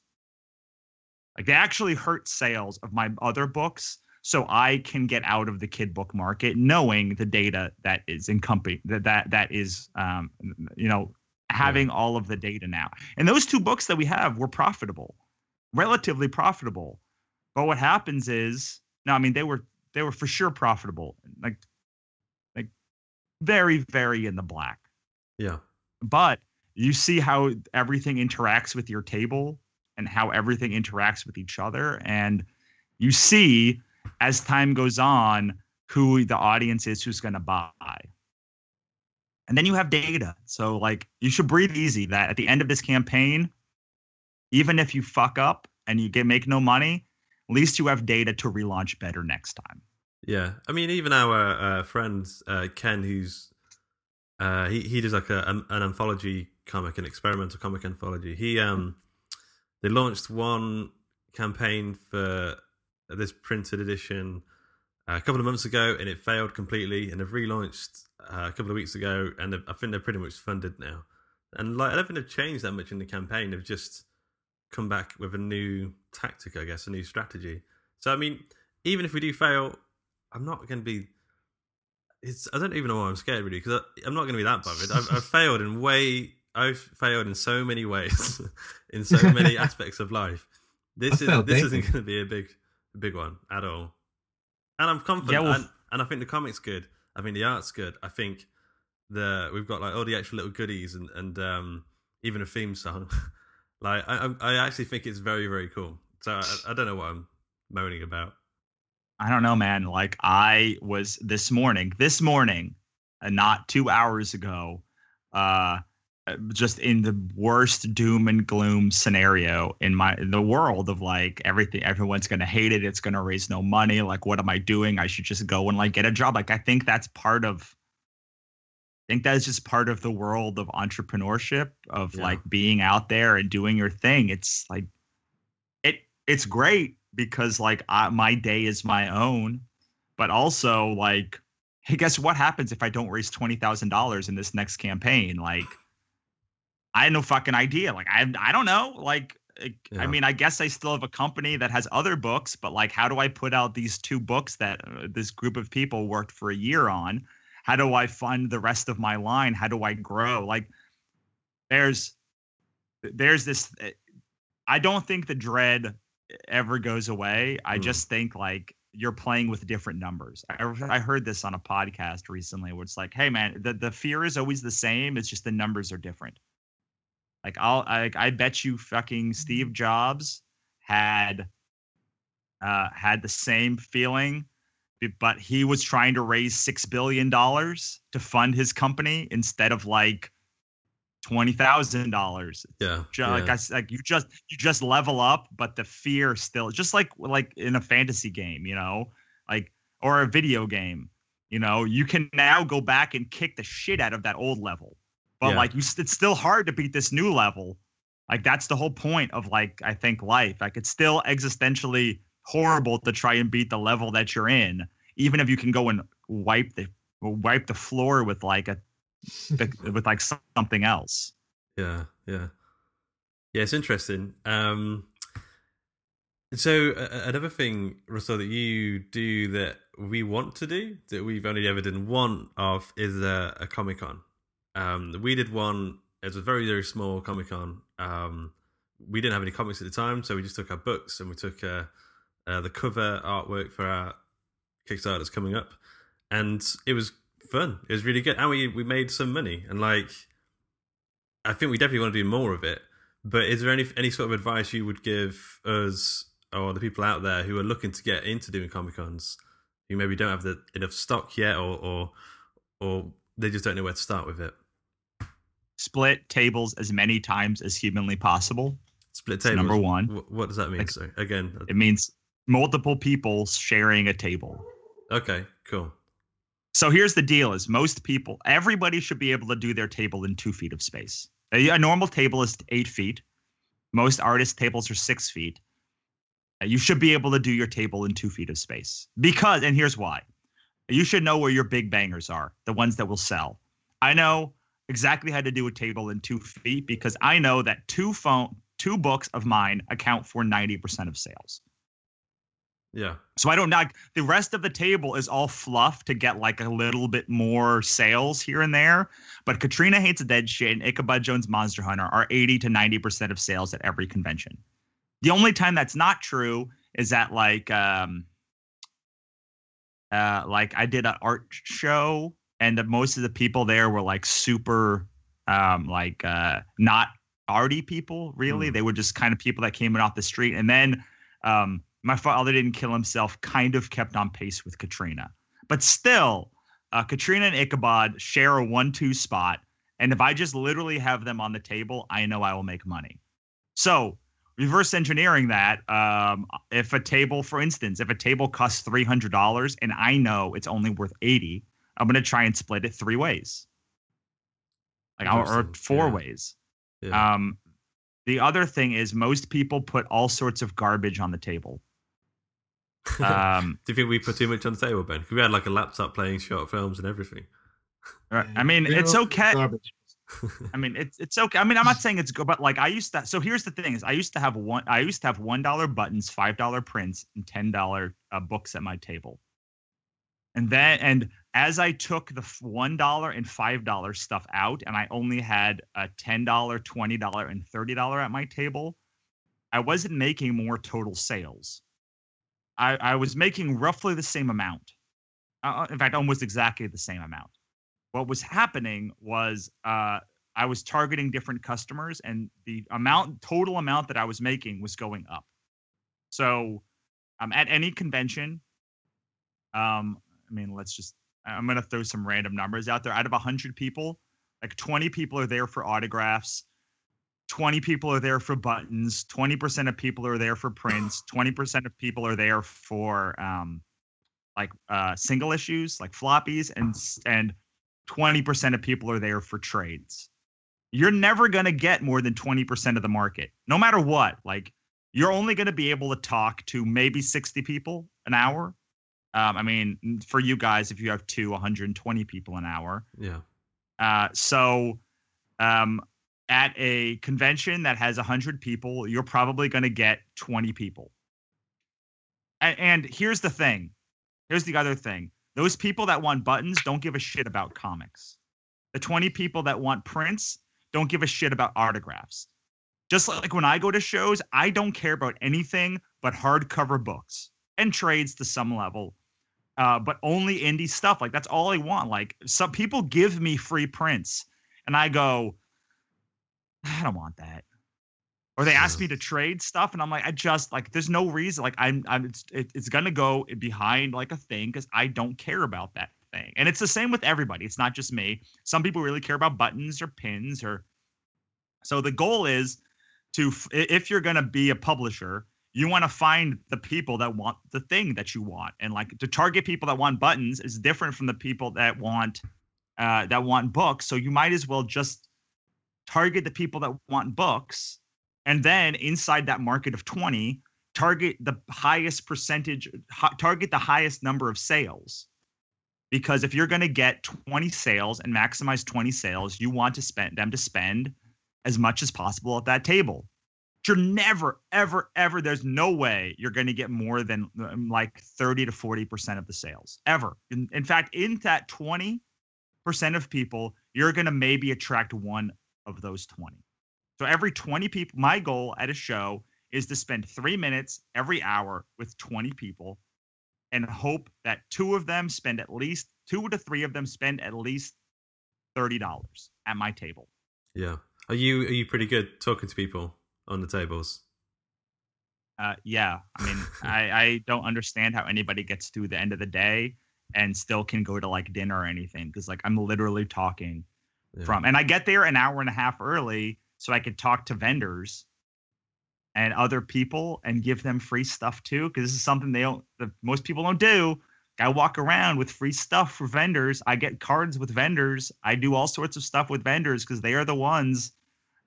Like they actually hurt sales of my other books so I can get out of the kid book market, knowing the data that is encompassing that that that is, um, you know, having all of the data now. And those two books that we have were profitable, relatively profitable. But what happens is, no, I mean they were they were for sure profitable, like like very very in the black. Yeah. But you see how everything interacts with your table and how everything interacts with each other, and you see as time goes on who the audience is who's going to buy. And then you have data. So like you should breathe easy that at the end of this campaign even if you fuck up and you get make no money at least you have data to relaunch better next time. Yeah, I mean, even our uh, friend uh, Ken, who's uh, he he does like a, an, an anthology comic, an experimental comic anthology. He um they launched one campaign for this printed edition uh, a couple of months ago, and it failed completely. And they've relaunched uh, a couple of weeks ago, and I think they're pretty much funded now. And like I don't think they've changed that much in the campaign. They've just come back with a new tactic, I guess, a new strategy. So I mean, even if we do fail, I'm not going to be. It's I don't even know why I'm scared really because I'm not going to be that bothered. I've, I've *laughs* failed in way. I've failed in so many ways, *laughs* in so many *laughs* aspects of life. This I is this dating. isn't going to be a big, a big one at all. And I'm confident, Yeah, well- and, and I think the comic's good. I think the art's good. I think the we've got like all the extra little goodies and and um, even a theme song. *laughs* like I I actually think it's very very cool. So I, I don't know what I'm moaning about. I don't know, man. Like I was this morning, this morning, and not two hours ago, uh, Uh, just in the worst doom and gloom scenario in my in the world of like everything. Everyone's gonna hate it. It's gonna raise no money. Like, what am I doing? I should just go and like get a job. Like, I think that's part of i think that's just part of the world of entrepreneurship of Yeah. like being out there and doing your thing. It's like it it's great because like I, my day is my own, but also like hey, guess what happens if I don't raise twenty thousand dollars in this next campaign? Like I had no fucking idea. Like I I don't know. Like it- I mean, I guess I still have a company that has other books, but like, how do I put out these two books that uh, this group of people worked for a year on? How do I fund the rest of my line? How do I grow? Like, there's, there's this. uh, I don't think the dread ever goes away. I Mm. just think like you're playing with different numbers. I, I heard this on a podcast recently where it's like, hey man, the, the fear is always the same. It's just the numbers are different. Like I'll I, I bet you fucking Steve Jobs had uh had the same feeling but he was trying to raise 6 billion dollars to fund his company instead of like $20,000 Yeah. ju- like yeah. I s- like you just you just level up, but the fear still just like like in a fantasy game, you know, like or a video game, you know, you can now go back and kick the shit out of that old level, but Yeah. like you, it's still hard to beat this new level. Like that's the whole point of like I think life. Like it's still existentially horrible to try and beat the level that you're in, even if you can go and wipe the wipe the floor with like a *laughs* with like something else. Yeah, yeah, yeah. It's interesting. Um, so uh, another thing, Russell, that you do that we want to do that we've only ever done one of is a, a Comic Con. Um, we did one. It was a very very small Comic Con. Um, we didn't have any comics at the time, so we just took our books and we took uh, uh, the cover artwork for our Kickstarter that's coming up, and it was fun. It was really good, and we we made some money. And like, I think we definitely want to do more of it. But is there any any sort of advice you would give us or the people out there who are looking to get into doing comic cons, who maybe don't have the enough stock yet, or or or they just don't know where to start with it? Split tables as many times as humanly possible. Split tables. number one. Wh- What does that mean? Like- so again, It means multiple people sharing a table. okay, cool. So here's the deal: is most people, everybody should be able to do their table in two feet of space. A, a normal table is eight feet. Most artist tables are six feet. Uh, You should be able to do your table in two feet of space because, and here's why: you should know where your big bangers are, the ones that will sell. I know exactly how to do a table in two feet because I know that two phone, two books of mine account for ninety percent of sales. Yeah, So I don't know. the rest of the table is all fluff to get like a little bit more sales here and there. But Katrina hates a dead shit and Ichabod Jones Monster Hunter are 80 to 90% of sales at every convention. The only time that's not true is that like um uh like I did an art show and the, most of the people there were like super um like uh not arty people really. Hmm. They were just kind of people that came in off the street and then um my father didn't kill himself kind of kept on pace with katrina but still uh, katrina and ichabod share a one-two spot and if i just literally have them on the table i know i will make money so reverse engineering that um, if a table for instance if a table costs $300 and i know it's only worth 80 i'm going to try and split it three ways like or, or four Yeah. ways yeah. um, the other thing is most people put all sorts of garbage on the table. *laughs* Um, do you think we put too much on the table, Ben? 'Cause we had like a laptop playing short films and everything. right, I mean, Zero it's okay. Garbage. *laughs* I mean, it's it's okay. I mean, I'm not saying it's good, but like I used to. So here's the thing: is I used to have one. I used to have one dollar buttons, five dollar prints, and ten dollar uh, books at my table. And then, and as I took the one dollar and five dollar stuff out, and I only had a ten dollar, twenty dollar, and thirty dollar at my table, I wasn't making more total sales. I, I was making roughly the same amount. Uh, in fact, almost exactly the same amount what was happening was uh, I was targeting different customers, and the amount total amount that I was making was going up. So, um, at any convention, um, I mean, let's just I'm gonna throw some random numbers out there. Out of hundred people, like 20 people are there for autographs. 20 people are there for buttons 20% of people are there for prints *sighs* 20% of people are there for um like uh single issues like floppies and and 20% of people are there for trades. You're never going to get more than 20% of the market, no matter what. Like, you're only going to be able to talk to maybe 60 people an hour. Um, I mean, for you guys, if you have two, 120 people an hour. Yeah. Uh, so, um, at a convention that has 100 people, you're probably going to get 20 people. And, and here's the thing here's the other thing those people that want buttons don't give a shit about comics. The 20 people that want prints don't give a shit about autographs. Just like when I go to shows, I don't care about anything but hardcover books and trades to some level, uh, but only indie stuff. Like that's all I want. Like some people give me free prints, and I go, I don't want that. Or they ask me to trade stuff, and I'm like, I just like, there's no reason. Like, I'm, I'm, it's, it, it's gonna go behind like a thing because I don't care about that thing. And it's the same with everybody. It's not just me. Some people really care about buttons or pins or. So the goal is to, if you're gonna be a publisher, you want to find the people that want the thing that you want, and like to target people that want buttons is different from the people that want, uh, that want books. So you might as well just target the people that want books and then inside that market of 20 target the highest percentage target the highest number of sales. Because if you're going to get 20 sales and maximize 20 sales you want to spend them to spend as much as possible at that table you're never ever ever there's no way you're going to get more than um, like 30 to 40% of the sales ever in, in fact in that 20% of people you're going to maybe attract one of those 20 so every 20 people, my goal at a show is to spend three minutes every hour with 20 people and hope that two of them spend at least two to three of them spend at least $30 at my table. Yeah. Are you are you pretty good talking to people on the tables? Uh, yeah. I mean, *laughs* I, I don't understand how anybody gets through the end of the day and still can go to like dinner or anything because like I'm literally talking yeah. from and I get there an hour and a half early so I could talk to vendors and other people and give them free stuff too because this is something they don't the, most people don't do i walk around with free stuff for vendors i get cards with vendors i do all sorts of stuff with vendors because they are the ones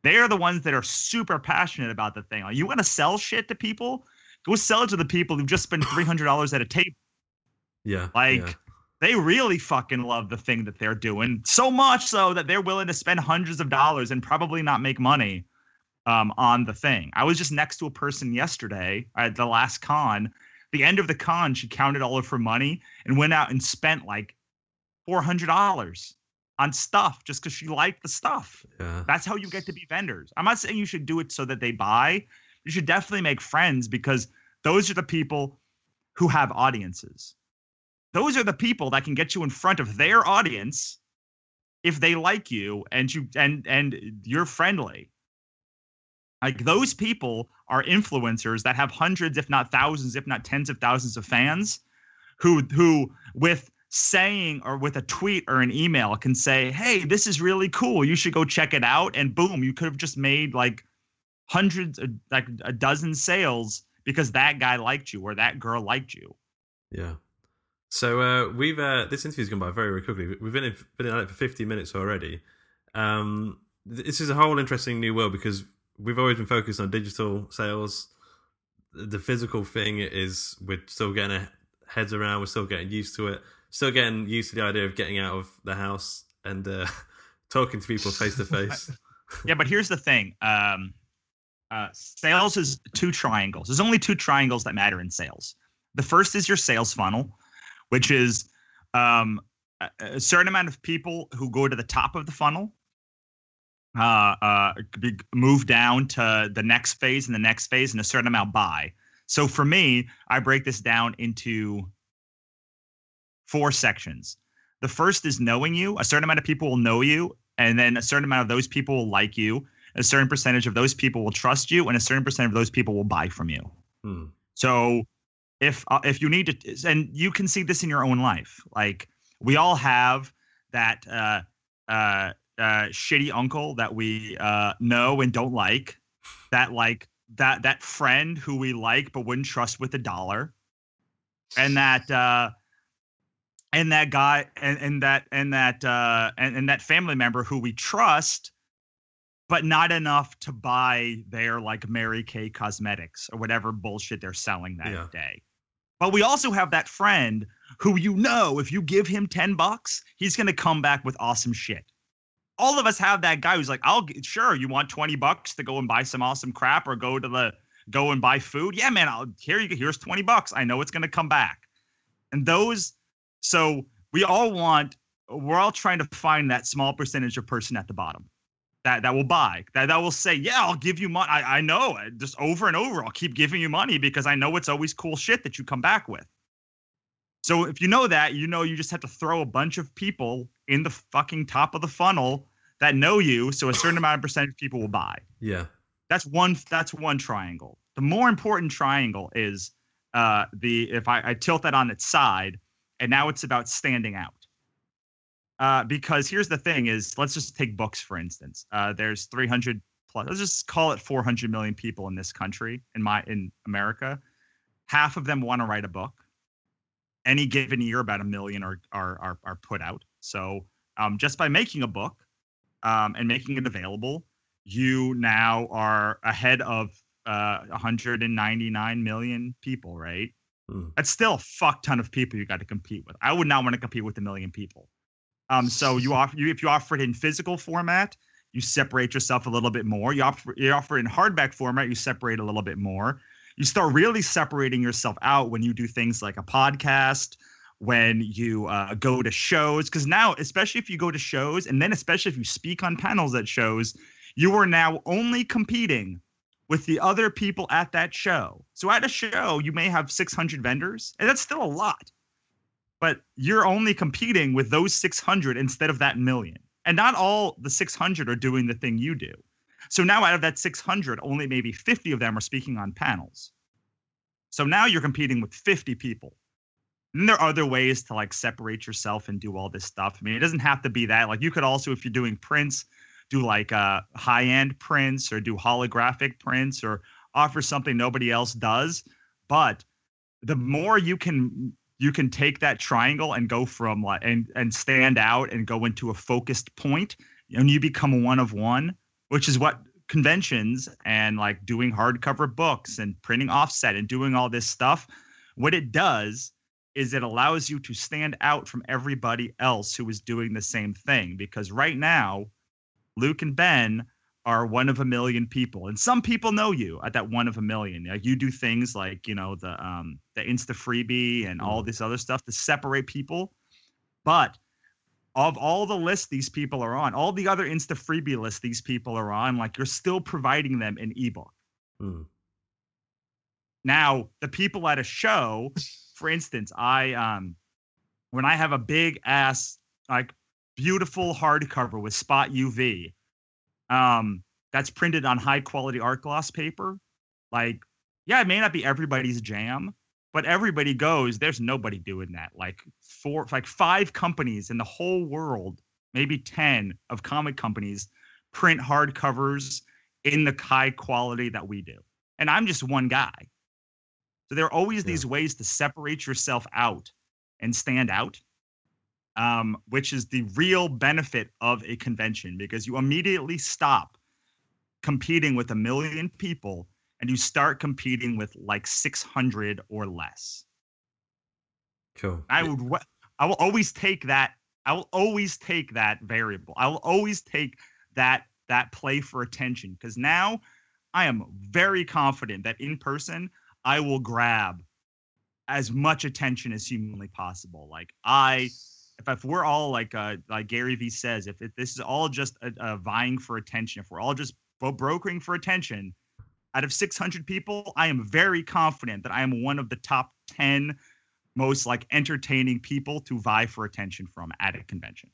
they are the ones that are super passionate about the thing like, you want to sell shit to people go sell it to the people who just spent $300 at a table yeah like yeah. they really fucking love the thing that they're doing so much so that they're willing to spend hundreds of dollars and probably not make money um, on the thing. I was just next to a person yesterday at the last con. The end of the con, she counted all of her money and went out and spent like four hundred dollars on stuff just because she liked the stuff. Yeah. That's how you get to be vendors. I'm not saying you should do it so that they buy. You should definitely make friends because those are the people who have audiences. Those are the people that can get you in front of their audience if they like you and you and and you're friendly. Like those people are influencers that have hundreds, if not thousands, if not tens of thousands of fans who who with saying or with a tweet or an email can say, "Hey, this is really cool. You should go check it out." And boom, you could have just made like hundreds, like a dozen sales because that guy liked you or that girl liked you. Yeah. So uh, we've uh, this interview's gone by very very quickly. We've been in, been in it for fifty minutes already. Um, this is a whole interesting new world because we've always been focused on digital sales. The physical thing is we're still getting heads around. We're still getting used to it. Still getting used to the idea of getting out of the house and uh, *laughs* talking to people face to *laughs* face. Yeah, but here's the thing. Um, uh, sales is two triangles. There's only two triangles that matter in sales. The first is your sales funnel, which is um, a certain amount of people who go to the top of the funnel uh, uh, move down to the next phase and the next phase and a certain amount buy. So for me, I break this down into four sections. The first is knowing you. A certain amount of people will know you, and then a certain amount of those people will like you. A certain percentage of those people will trust you, and a certain percent of those people will buy from you. Hmm. So if uh, if you need to, and you can see this in your own life, like we all have that uh, uh, uh, shitty uncle that we uh, know and don't like, that like that that friend who we like but wouldn't trust with a dollar, and that uh, and that guy and, and that and that uh and, and that family member who we trust but not enough to buy their like Mary Kay cosmetics or whatever bullshit they're selling that Yeah. day. But we also have that friend who you know if you give him 10 bucks, he's going to come back with awesome shit. All of us have that guy who's like, "I'll sure, you want 20 bucks to go and buy some awesome crap or go to the go and buy food? Yeah, man, I'll here you go. Here's 20 bucks. I know it's going to come back." And those so we all want we're all trying to find that small percentage of person at the bottom that that will buy that that will say yeah i'll give you money I, I know just over and over i'll keep giving you money because i know it's always cool shit that you come back with. So if you know that you know you just have to throw a bunch of people in the fucking top of the funnel that know you so a certain amount of percentage of people will buy. Yeah. that's one that's one triangle. The more important triangle is uh the if i, I tilt that on its side and now it's about standing out. Uh because here's the thing is let's just take books for instance. Uh there's 300 plus let's just call it 400 million people in this country in my in america. Half of them want to write a book. Any given year about a million are are are, are put out. So um, just by making a book um, and making it available you now are ahead of uh, 199 million people, right? Hmm. That's still a fuck ton of people you got to compete with. I would not want to compete with a million people. Um, so you *laughs* offer you if you offer it in physical format, you separate yourself a little bit more. You offer you offer it in hardback format, you separate a little bit more. You start really separating yourself out when you do things like a podcast, when you uh, go to shows. Because now, especially if you go to shows, and then especially if you speak on panels at shows, you are now only competing with the other people at that show. So at a show, you may have 600 vendors, and that's still a lot. But you're only competing with those 600 instead of that million. And not all the 600 are doing the thing you do. So now out of that 600, only maybe 50 of them are speaking on panels. So now you're competing with 50 people. And there are other ways to like separate yourself and do all this stuff. I mean, it doesn't have to be that. Like you could also, if you're doing prints, do like uh, high-end prints or do holographic prints or offer something nobody else does. But the more you can you can take that triangle and go from like and and stand out and go into a focused point and you become one of one which is what conventions and like doing hardcover books and printing offset and doing all this stuff what it does is it allows you to stand out from everybody else who is doing the same thing because right now luke and ben are one of a million people and some people know you at that one of a million. Like you do things like you know the um the Instafreebie and all this other stuff to separate people. But of all the lists these people are on all the other Instafreebie lists these people are on like you're still providing them an ebook. Hmm. now the people at a show *laughs* for instance i um when i have a big ass like beautiful hardcover with spot uv um that's printed on high quality art gloss paper. Like yeah it may not be everybody's jam but everybody goes there's nobody doing that. Like four like five companies in the whole world maybe 10 of comic companies print hardcovers in the high quality that we do. And i'm just one guy. So there are always Yeah. these ways to separate yourself out and stand out um, which is the real benefit of a convention because you immediately stop competing with a million people and you start competing with like 600 or less. Cool. I would, I will always take that. I will always take that variable. I will always take that that play for attention because now I am very confident that in person I will grab as much attention as humanly possible. Like I, if, if we're all like uh, like Gary Vee says, if, if this is all just a, a vying for attention, if we're all just bro- brokering for attention, out of 600 people, I am very confident that I am one of the top 10 most like entertaining people to vie for attention from at a convention.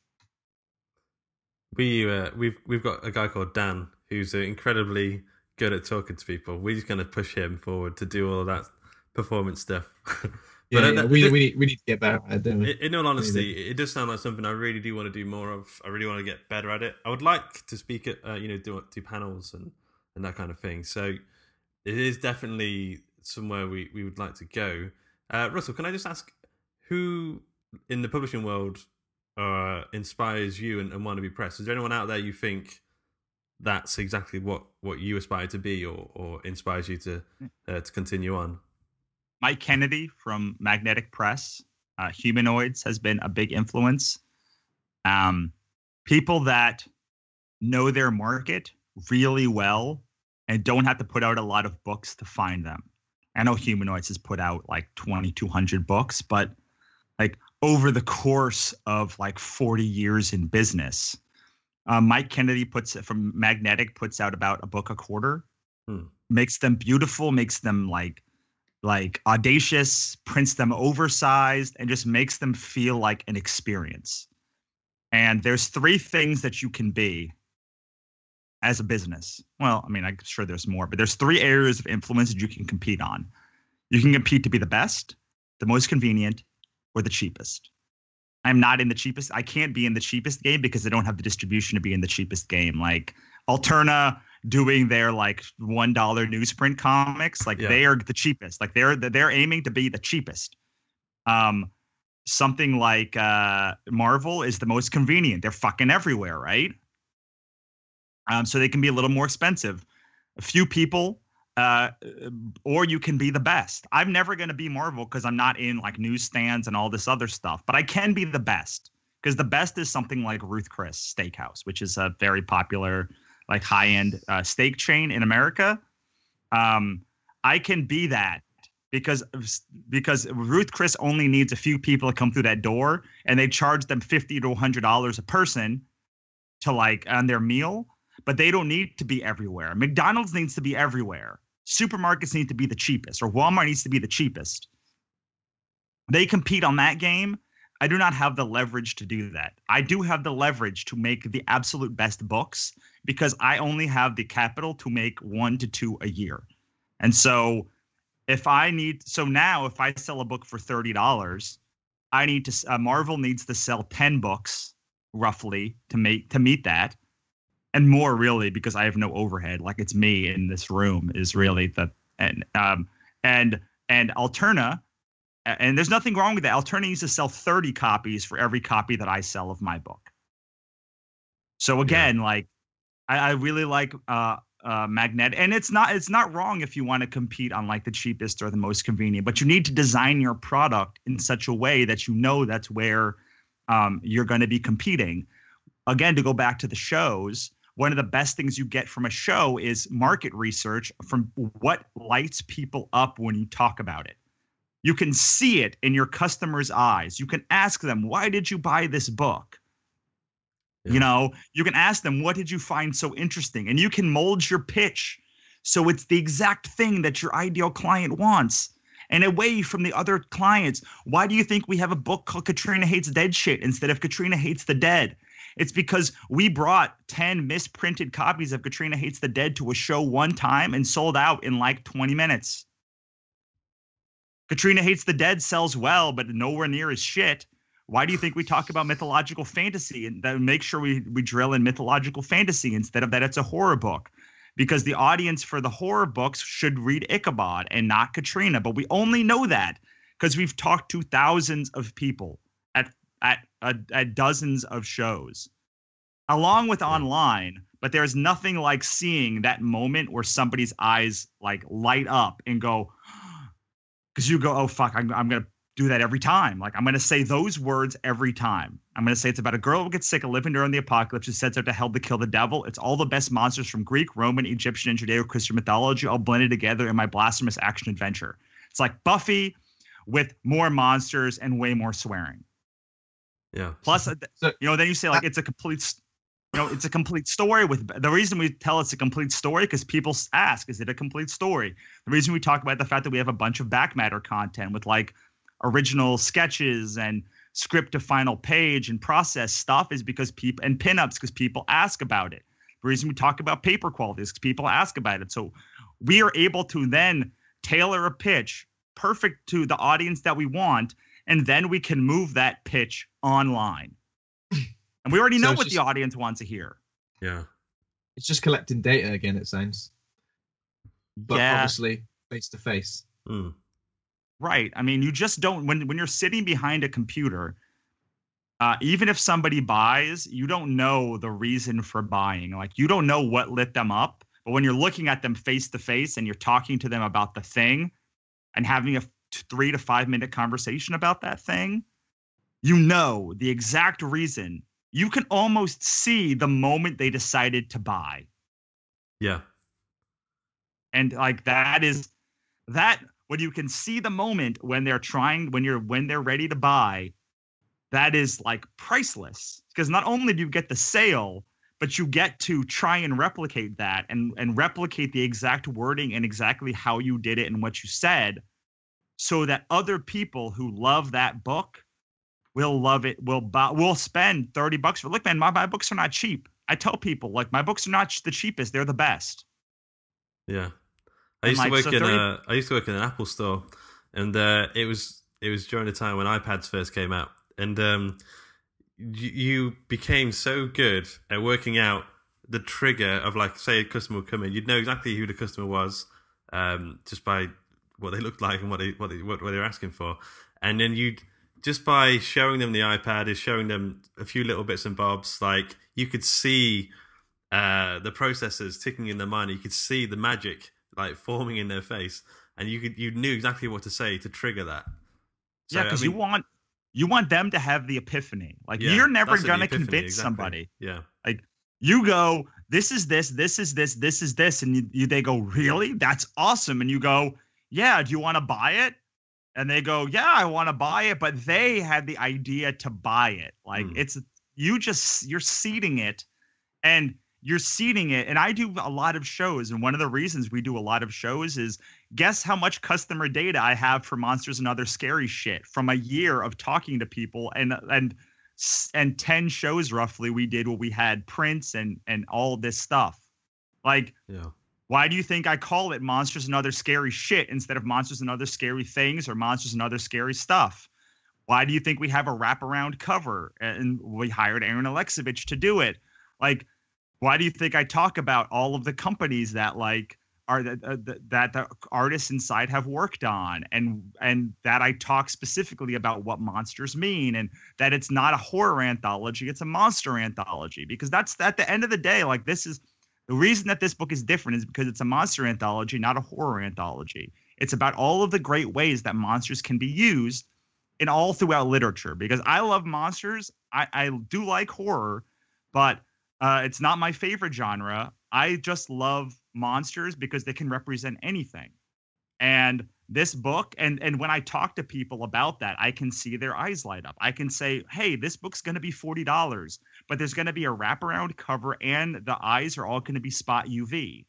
We uh, we've we've got a guy called Dan who's uh, incredibly good at talking to people. We're just going to push him forward to do all that performance stuff. *laughs* Yeah, yeah, we, we, need, we need to get better at it, don't we? in all honesty, it does sound like something I really do want to do more of. I really want to get better at it. I would like to speak at, uh, you know, do do panels and and that kind of thing. So it is definitely somewhere we we would like to go. Uh, Russell, can I just ask who in the publishing world uh, inspires you and, and want to be pressed? Is there anyone out there you think that's exactly what, what you aspire to be, or, or inspires you to uh, to continue on? Mike Kennedy from Magnetic Press, uh, Humanoids has been a big influence. Um, people that know their market really well and don't have to put out a lot of books to find them. I know Humanoids has put out like 2,200 books, but like over the course of like 40 years in business, uh, Mike Kennedy puts it from Magnetic puts out about a book a quarter, Hmm. makes them beautiful, makes them like like audacious, prints them oversized, and just makes them feel like an experience. And there's three things that you can be as a business. Well, I mean, I'm sure there's more, but there's three areas of influence that you can compete on. You can compete to be the best, the most convenient, or the cheapest. I'm not in the cheapest. I can't be in the cheapest game because I don't have the distribution to be in the cheapest game. Like Alterna doing their like one dollar newsprint comics, like Yeah. they are the cheapest. Like they're they're aiming to be the cheapest. Um, something like uh Marvel is the most convenient. They're fucking everywhere, right? Um, so they can be a little more expensive. A few people, uh, or you can be the best. I'm never going to be Marvel because I'm not in like newsstands and all this other stuff, but I can be the best because the best is something like Ruth Chris Steakhouse, which is a very popular, like high end uh, steak chain in America. Um, I can be that because because Ruth Chris only needs a few people to come through that door, and they charge them fifty to hundred dollars a person to like on their meal, but they don't need to be everywhere. McDonald's needs to be everywhere. Supermarkets need to be the cheapest, or Walmart needs to be the cheapest. They compete on that game. I do not have the leverage to do that. I do have the leverage to make the absolute best books because I only have the capital to make one to two a year. And so if I need so now if I sell a book for $30, I need to uh, Marvel needs to sell 10 books roughly to make to meet that and more really because I have no overhead like it's me in this room is really the and um and and Alterna and there's nothing wrong with that. Alterna needs to sell 30 copies for every copy that I sell of my book. So again, like I, I really like uh uh magnet and it's not it's not wrong if you want to compete on like the cheapest or the most convenient, but you need to design your product in such a way that you know that's where um you're going to be competing. Again, to go back to the shows, one of the best things you get from a show is market research from what lights people up when you talk about it. You can see it in your customers' eyes. You can ask them, why did you buy this book? Yeah. You know, you can ask them, what did you find so interesting? And you can mold your pitch so it's the exact thing that your ideal client wants. And away from the other clients, why do you think we have a book called Katrina Hates Dead Shit instead of Katrina Hates the Dead? It's because we brought 10 misprinted copies of Katrina Hates the Dead to a show one time and sold out in like 20 minutes. Katrina Hates the Dead sells well, but nowhere near as shit. Why do you think we talk about mythological fantasy and then make sure we, we drill in mythological fantasy instead of that it's a horror book? Because the audience for the horror books should read Ichabod and not Katrina. But we only know that because we've talked to thousands of people at at uh, at dozens of shows, along with online. But there's nothing like seeing that moment where somebody's eyes like light up and go, because you go, oh fuck, I'm, I'm gonna do that every time. Like I'm gonna say those words every time. I'm gonna say it's about a girl who gets sick of living during the apocalypse who sets out to hell to kill the devil. It's all the best monsters from Greek, Roman, Egyptian, and Judeo-Christian mythology all blended together in my blasphemous action adventure. It's like Buffy with more monsters and way more swearing. Yeah. Plus, uh, So- you know, then you say like it's a complete, s- you know, it's a complete story. With the reason we tell it's a complete story because people ask, is it a complete story? The reason we talk about the fact that we have a bunch of back matter content with like original sketches and script to final page and process stuff is because people and pinups because people ask about it. The reason we talk about paper quality is because people ask about it. So we are able to then tailor a pitch perfect to the audience that we want, and then we can move that pitch online. And we already know it's what just- the audience wants to hear. Yeah. It's just collecting data again. It sounds, but yeah. obviously face to face. Mm. right. I mean, you just don't when when you're sitting behind a computer. Uh, even if somebody buys, you don't know the reason for buying. Like you don't know what lit them up. But when you're looking at them face to face and you're talking to them about the thing, and having a three to five minute conversation about that thing, you know the exact reason. You can almost see the moment they decided to buy. Yeah. And like that is that when you can see the moment when they're trying when you're when they're ready to buy, that is like priceless. Because not only do you get the sale, but you get to try and replicate that and and replicate the exact wording and exactly how you did it and what you said so that other people who love that book will love it. We'll buy we'll spend 30 bucks for look man my, my books are not cheap. I tell people like my books are not the cheapest they're the best. Yeah. I used to work so in 30 a I used to work in an Apple store, and uh, it was it was during the time when iPads first came out, and um, you, you became so good at working out the trigger of like say a customer would come in, you'd know exactly who the customer was, um, just by what they looked like and what they what they what, what they were asking for, and then you'd just by showing them the iPad is showing them a few little bits and bobs, like you could see uh, the processors ticking in their mind. You could see the magic like forming in their face, and you could you knew exactly what to say to trigger that. So, yeah I because you want you want them to have the epiphany. Like yeah, you're never that's it, the gonna epiphany, convince exactly. somebody. Yeah, Like you go this is this this is this this is this and you, you they go really? That's awesome. And you go yeah do you want to buy it and they go yeah i want to buy it but they had the idea to buy it. Like Hmm. it's you just you're seeding it and you're seeding it and i do a lot of shows and one of the reasons we do a lot of shows is guess how much customer data i have for monsters and other scary shit from a year of talking to people and and and 10 shows roughly we did where we had prints and and all this stuff. Like yeah, why do you think I call it monsters and other scary shit instead of monsters and other scary things or monsters and other scary stuff? Why do you think we have a wraparound cover and we hired Aaron Alexovich to do it? Like, why do you think I talk about all of the companies that like are that uh, th- that the artists inside have worked on and and that I talk specifically about what monsters mean and that it's not a horror anthology, it's a monster anthology because that's at the end of the day like this is the reason that this book is different is because it's a monster anthology, not a horror anthology. It's about all of the great ways that monsters can be used in all throughout literature. Because I love monsters, I, I do like horror, but uh, it's not my favorite genre. I just love monsters because they can represent anything. And this book, and and when I talk to people about that, I can see their eyes light up. I can say, "Hey, this book's going to be forty dollars, but there's going to be a wraparound cover, and the eyes are all going to be spot UV."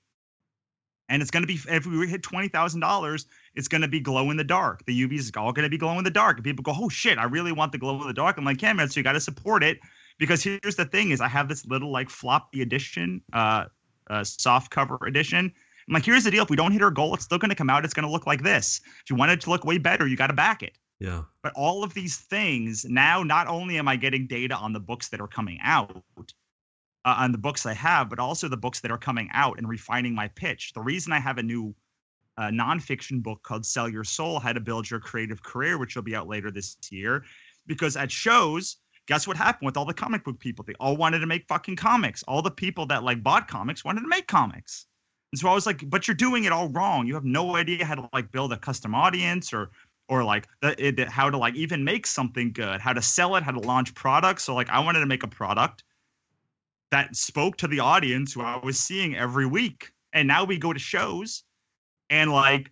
And it's going to be if we hit twenty thousand dollars, it's going to be glow in the dark. The UV is all going to be glow in the dark. And people go, "Oh shit, I really want the glow in the dark." I'm like, "Yeah, man, so you got to support it." Because here's the thing: is I have this little like floppy edition, uh, uh, soft cover edition. I'm like, here's the deal: if we don't hit our goal, it's still going to come out. It's going to look like this. If you want it to look way better, you got to back it. Yeah, But all of these things now, not only am I getting data on the books that are coming out, uh, on the books I have, but also the books that are coming out and refining my pitch. The reason I have a new uh, nonfiction book called Sell Your Soul How to Build Your Creative Career, which will be out later this year, because at shows, guess what happened with all the comic book people? They all wanted to make fucking comics. All the people that like bought comics wanted to make comics. And so I was like, but you're doing it all wrong. You have no idea how to like build a custom audience or or like the, it, how to like even make something good, how to sell it, how to launch products. So like I wanted to make a product that spoke to the audience who I was seeing every week. And now we go to shows and like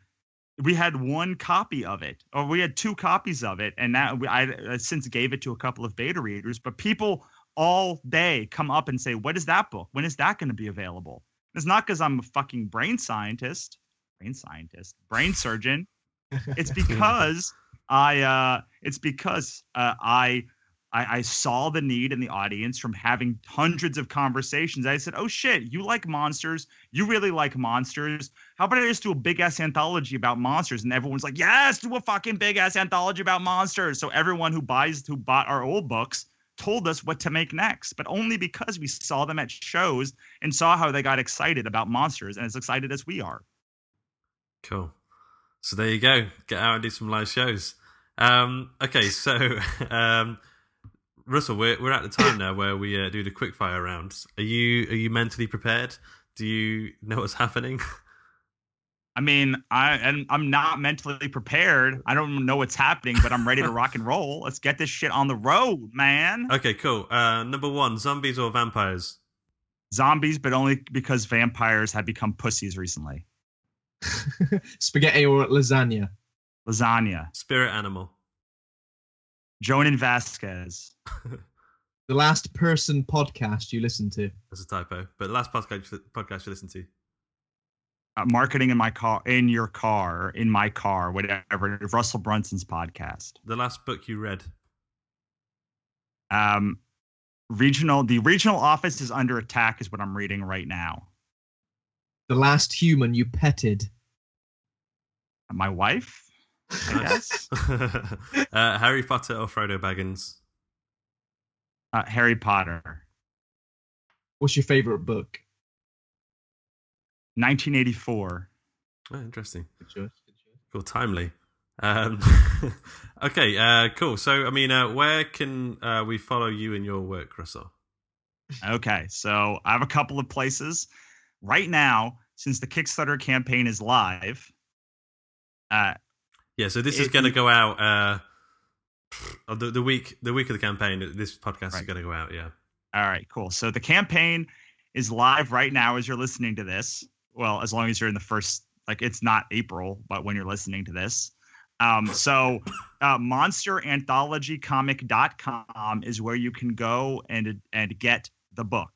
we had one copy of it or we had two copies of it and now we, I, I since gave it to a couple of beta readers but people all day come up and say what is that book when is that going to be available it's not because i'm a fucking brain scientist brain scientist brain surgeon it's *laughs* because i uh it's because uh, I, I i saw the need in the audience from having hundreds of conversations i said oh shit you like monsters you really like monsters how about I just do a big ass anthology about monsters? And everyone's like, yes, do a fucking big ass anthology about monsters. So everyone who buys, who bought our old books, told us what to make next, but only because we saw them at shows and saw how they got excited about monsters and as excited as we are. cool. So there you go. Get out and do some live shows. Um, okay, so *laughs* um, Russell, we're we're at the time now where we uh, do the quickfire rounds. Are you are you mentally prepared? Do you know what's happening? *laughs* I mean, I and I'm not mentally prepared. I don't know what's happening, but I'm ready to rock and roll. Let's get this shit on the road, man. Okay, cool. Uh, number one, zombies or vampires? Zombies, but only because vampires have become pussies recently. *laughs* Spaghetti or lasagna? Lasagna. Spirit animal. Jhonen Vasquez. *laughs* The last person podcast you listened to? That's a typo. But the last podcast podcast you listened to. Uh, marketing in my car, in your car, in my car, whatever. Russell Brunson's podcast. The last book you read. Um, regional. The regional office is under attack. Is what I'm reading right now. The last human you petted? My wife. I guess. *laughs* uh, Harry Potter or Frodo Baggins? Uh, Harry Potter. What's your favorite book? 1984. Oh, interesting. Good choice. Good choice. Cool, timely. Um, *laughs* okay, uh, cool. So, I mean, uh, where can uh, we follow you in your work, Russell? Okay, so I have a couple of places right now. Since the Kickstarter campaign is live, uh, Yeah, so this is going to go out uh, uh, the, the week the week of the campaign. This podcast is going to go out. Yeah. All right, cool. So the campaign is live right now as you're listening to this. Well, as long as you're in the first, like it's not April, but when you're listening to this. Um, so uh, monsteranthologycomic.com is where you can go and and get the book.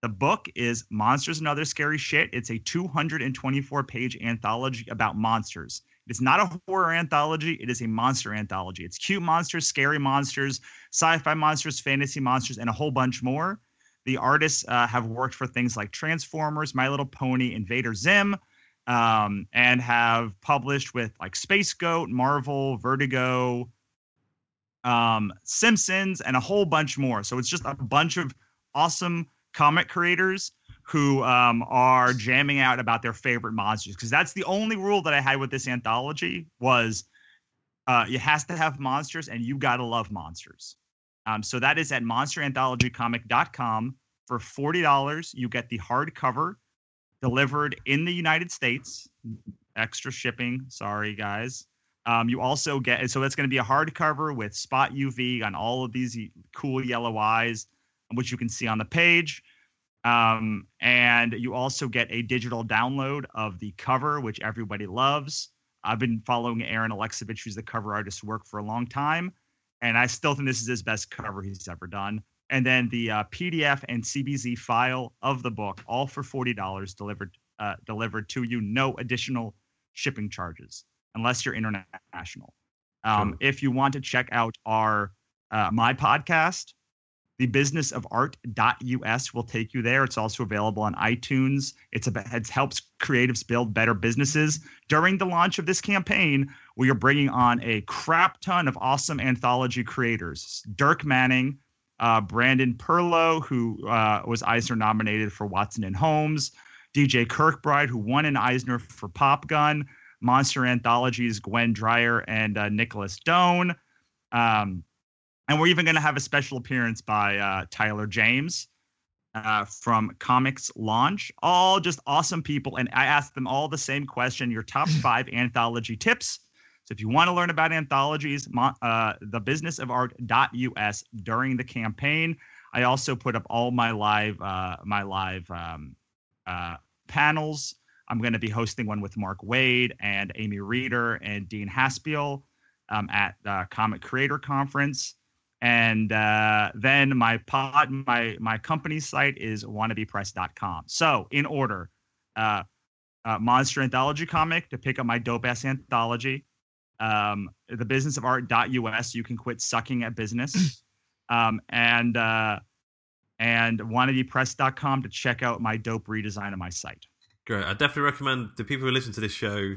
The book is Monsters and Other Scary Shit. It's a 224 page anthology about monsters. It's not a horror anthology, it is a monster anthology. It's cute monsters, scary monsters, sci fi monsters, fantasy monsters, and a whole bunch more. The artists uh, have worked for things like Transformers, My Little Pony, Invader Zim, um, and have published with like Space Goat, Marvel, Vertigo, um, Simpsons, and a whole bunch more. So it's just a bunch of awesome comic creators who um, are jamming out about their favorite monsters because that's the only rule that I had with this anthology was uh, you has to have monsters and you gotta love monsters. Um, so that is at monsteranthologycomic.com for forty dollars. You get the hardcover delivered in the United States, extra shipping. Sorry, guys. Um, you also get so that's going to be a hardcover with spot UV on all of these cool yellow eyes, which you can see on the page. Um, and you also get a digital download of the cover, which everybody loves. I've been following Aaron Alexovich, who's the cover artist, work for a long time, and I still think this is his best cover he's ever done. And then the uh, PDF and CBZ file of the book, all for forty dollars, delivered uh, delivered to you, no additional shipping charges unless you're international. Um, Cool. If you want to check out our uh, my podcast, the business of art.us will take you there. It's also available on iTunes. It's about it helps creatives build better businesses. During the launch of this campaign, we are bringing on a crap ton of awesome anthology creators. Dirk Manning, uh, Brandon Perlow, who uh, was Eisner nominated for Watson and Holmes, DJ Kirkbride, who won an Eisner for Popgun, Monster Anthologies, Gwen Dreyer and uh, Nicholas Doan. Um, and we're even going to have a special appearance by uh, Tyler James uh, from ComixLaunch. All just awesome people. And I asked them all the same question your top *laughs* five anthology tips. So if you want to learn about anthologies, uh, the business of art.us during the campaign. I also put up all my live uh, my live um, uh, panels. I'm going to be hosting one with Mark Waid and Amy Reeder and Dean Haspiel um, at the Comic Creator Conference. And uh, then my pod, my my company site is wannabepress.com. So in order, uh, uh, Monster Anthology comic to pick up my dope ass anthology. Um, the business of art.us, you can quit sucking at business. *clears throat* um, and uh, and wannabepress.com to check out my dope redesign of my site. Great. I definitely recommend the people who listen to this show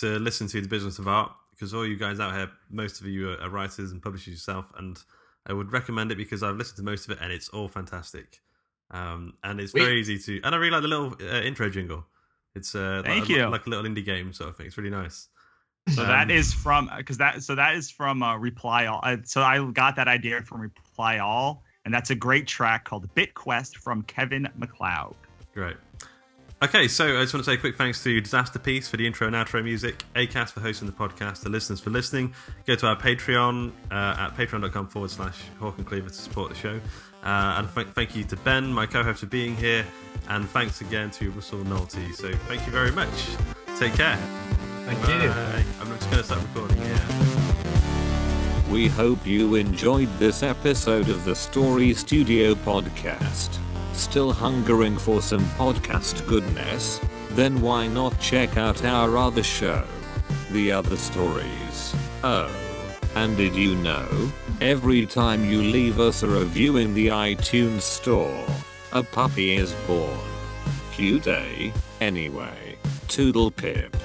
to listen to the business of art because all you guys out here, most of you are, writers and publishers yourself, and I would recommend it because I've listened to most of it and it's all fantastic. Um, and it's very easy to, and I really like the little uh, intro jingle. It's uh, Thank like, you. like a little indie game sort of thing. It's really nice. So Um, that is from because that so that is from uh, Reply All. Uh, so I got that idea from Reply All, and that's a great track called Bit Quest from Kevin MacLeod. Great. Okay, so I just want to say a quick thanks to Disasterpeace for the intro and outro music, Acast for hosting the podcast, the listeners for listening. Go to our Patreon uh, at patreon.com forward slash Hawk and Cleaver to support the show. Uh, and th- thank you to Ben, my co host, for being here. And thanks again to Russell Nohelty. So thank you very much. Take care. Thank Bye. you. I'm just going to start recording here. We hope you enjoyed this episode of the Story Studio podcast. Still hungering for some podcast goodness? Then why not check out our other show, The Other Stories? Oh, and did you know? Every time you leave us a review in the iTunes store, a puppy is born. Cute, eh? Anyway, toodle pip.